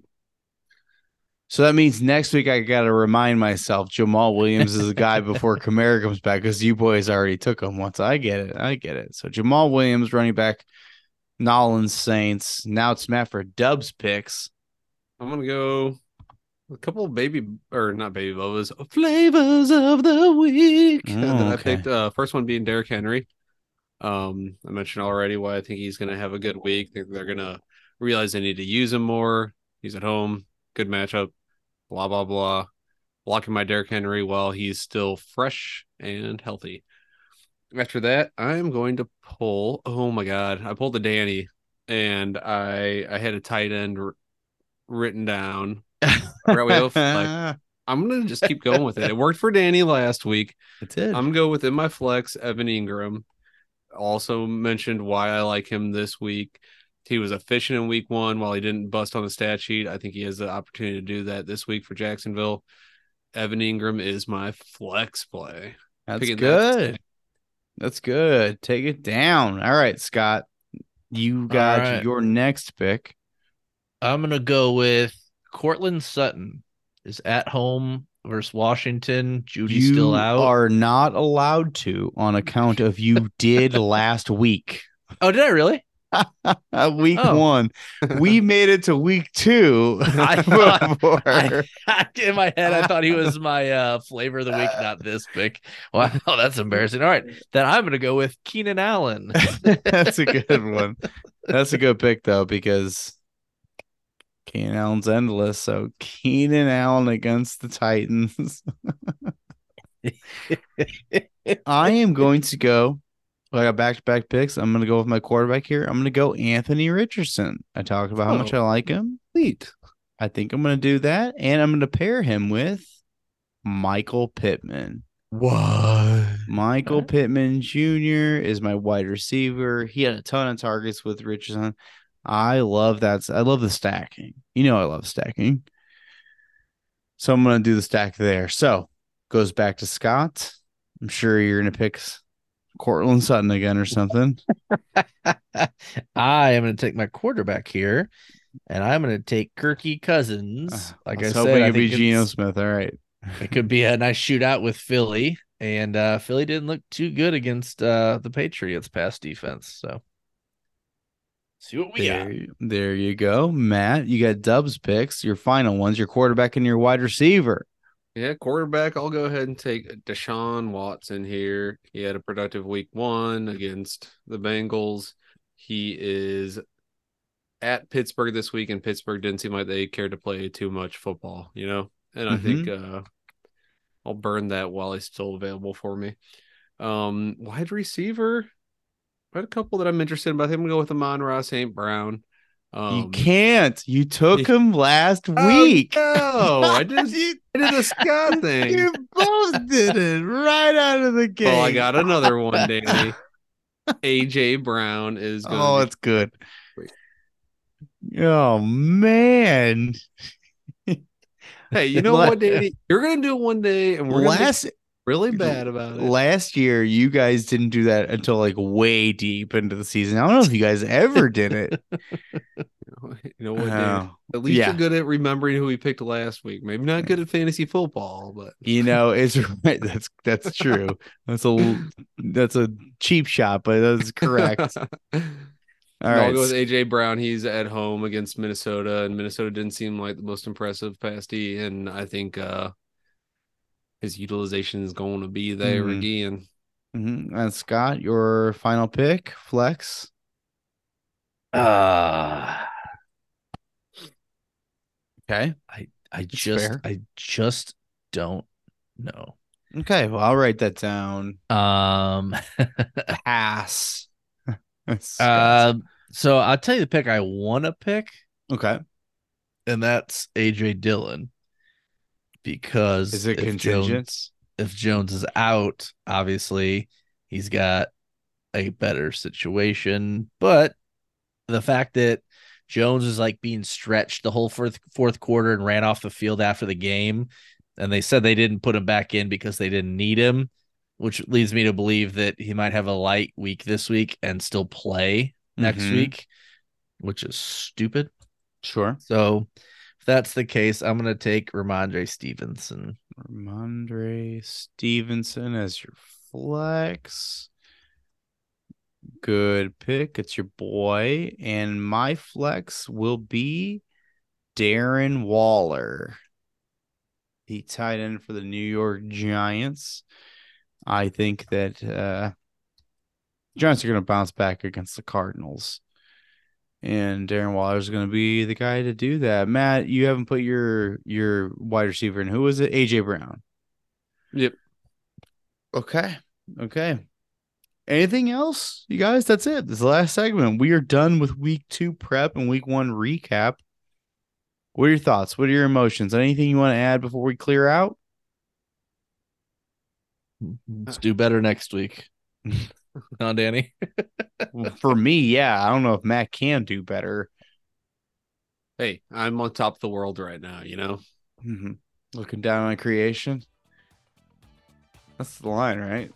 So that means next week I got to remind myself Jamaal Williams is a guy before Kamara comes back because you boys already took him once. I get it. I get it. So Jamaal Williams, running back, Nolan's Saints. Now it's Matt for Dubs picks.
I'm gonna go a couple baby or not baby bubbles flavors of the week. Oh, okay. I picked uh first one being Derrick Henry. Um, I mentioned already why I think he's gonna have a good week. I think they're gonna realize they need to use him more. He's at home, good matchup. Blah blah blah. Blocking my Derrick Henry while he's still fresh and healthy. After that, I'm going to pull. Oh my god, I pulled the Danny, and I I had a tight end r- written down. Right, we have, like, I'm gonna just keep going with it. It worked for Danny last week.
it did.
I'm gonna go within my flex, Evan Engram. Also mentioned why I like him this week. He was efficient in week one while he didn't bust on the stat sheet. I think he has the opportunity to do that this week for Jacksonville. Evan Engram is my flex play.
That's
picking that
good. That's good. Take it down. All right, Scott. You got
right.
your next pick.
I'm gonna go with Courtland Sutton is at home versus Washington. Jeudy's
you
still out.
are not allowed to on account of you did last week.
oh, did I really?
Week
Oh.
one. We made it to week two.
I thought- I, in my head, I thought he was my uh, flavor of the week, not this pick. Wow, that's embarrassing. All right, then I'm gonna go with Keenan Allen.
That's a good one. That's a good pick though, because Keenan Allen's endless. So Keenan Allen against the Titans. I am going to go. I got back to back picks. I'm going to go with my quarterback here. I'm going to go Anthony Richardson. I talked about how much oh. I
Oh.
like him.
Neat.
I think I'm going to do that. And I'm going to pair him with Michael Pittman.
What?
Michael
Alright.
Pittman Jr. is my wide receiver. He had a ton of targets with Richardson. I love that. I love the stacking. You know, I love stacking. So I'm going to do the stack there. So goes back to Scott. I'm sure you're going to pick Courtland Sutton again or something.
I am going to take my quarterback here, and I'm going to take Kirky Cousins. Like I,
was
said,
hoping
I
it'd be Geno Smith. All right.
it could be a nice shootout with Philly, and uh, Philly didn't look too good against uh, the Patriots' pass defense. So, see what we got.
There, there you go. Matt, you got Dubs picks, your final ones, your quarterback and your wide receiver.
Yeah, quarterback. I'll go ahead and take Deshaun Watson here. He had a productive week one against the Bengals. He is at Pittsburgh this week, and Pittsburgh didn't seem like they cared to play too much football, you know? And I think uh I'll burn that while he's still available for me. Um, wide receiver. I had a couple that I'm interested in, but I think I'm gonna go with Amon-Ra St. Brown. Um,
you can't. You took him last
Oh,
week.
no, I did
you,
I did the Scott thing.
you both did it right out of the gate.
Oh, I got another one, Danny. AJ Brown is going
Oh, it's good. Oh man.
Hey, you know what, Danny? You're going to do it one day, and we're going to be
Last
really bad about it.
last year, you guys didn't do that until like way deep into the season. I don't know if you guys ever did it.
You know what, At least
yeah.
you're good at remembering who we picked last week. Maybe not good at fantasy football, but
you know, it's right. That's that's true. That's a that's a cheap shot, but that's correct. All
I'll go with AJ Brown. He's at home against Minnesota, and Minnesota didn't seem like the most impressive pass D, and I think uh his utilization is going to be there
Mhm.
again.
Mhm. And Scott, your final pick, flex.
Uh,
Okay.
I I
That's
just
fair.
I just don't know.
Okay. Well, I'll write that down.
Um,
Pass.
uh, so I'll tell you the pick I want to pick,
okay.
and that's AJ Dillon. Because
Is it
if
contingent?
Jones, if Jones is out, obviously he's got a better situation. But the fact that Jones is like being stretched the whole fourth fourth quarter and ran off the field after the game, and they said they didn't put him back in because they didn't need him, which leads me to believe that he might have a light week this week and still play next
Mhm.
week, which is stupid.
Sure.
So if that's the case, I'm gonna take Rhamondre Stevenson.
Rhamondre Stevenson as your flex. Good pick. It's your boy. And my flex will be Darren Waller. He tied in for the New York Giants. I think that uh Giants are going to bounce back against the Cardinals. And Darren Waller is going to be the guy to do that. Matt, you haven't put your your wide receiver in. Who was it? AJ Brown.
Yep.
Okay. Okay. Anything else, you guys? That's it. This is the last segment. We are done with week two prep and week one recap. What are your thoughts? What are your emotions? Anything you want to add before we clear out?
Let's do better next week. no, Danny.
For me, yeah. I don't know if Matt can do better.
Hey, I'm on top of the world right now, you know?
Mhm. Looking down on creation. That's the line, right?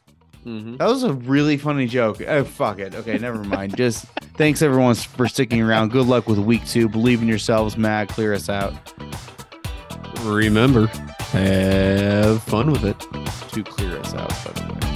Mm-hmm.
That was a really funny joke. Oh, fuck it. Okay, never mind. Just thanks everyone for sticking around. Good luck with week two. Believe in yourselves, Matt. Clear us out.
Remember, have fun with it.
To clear us out, by the way.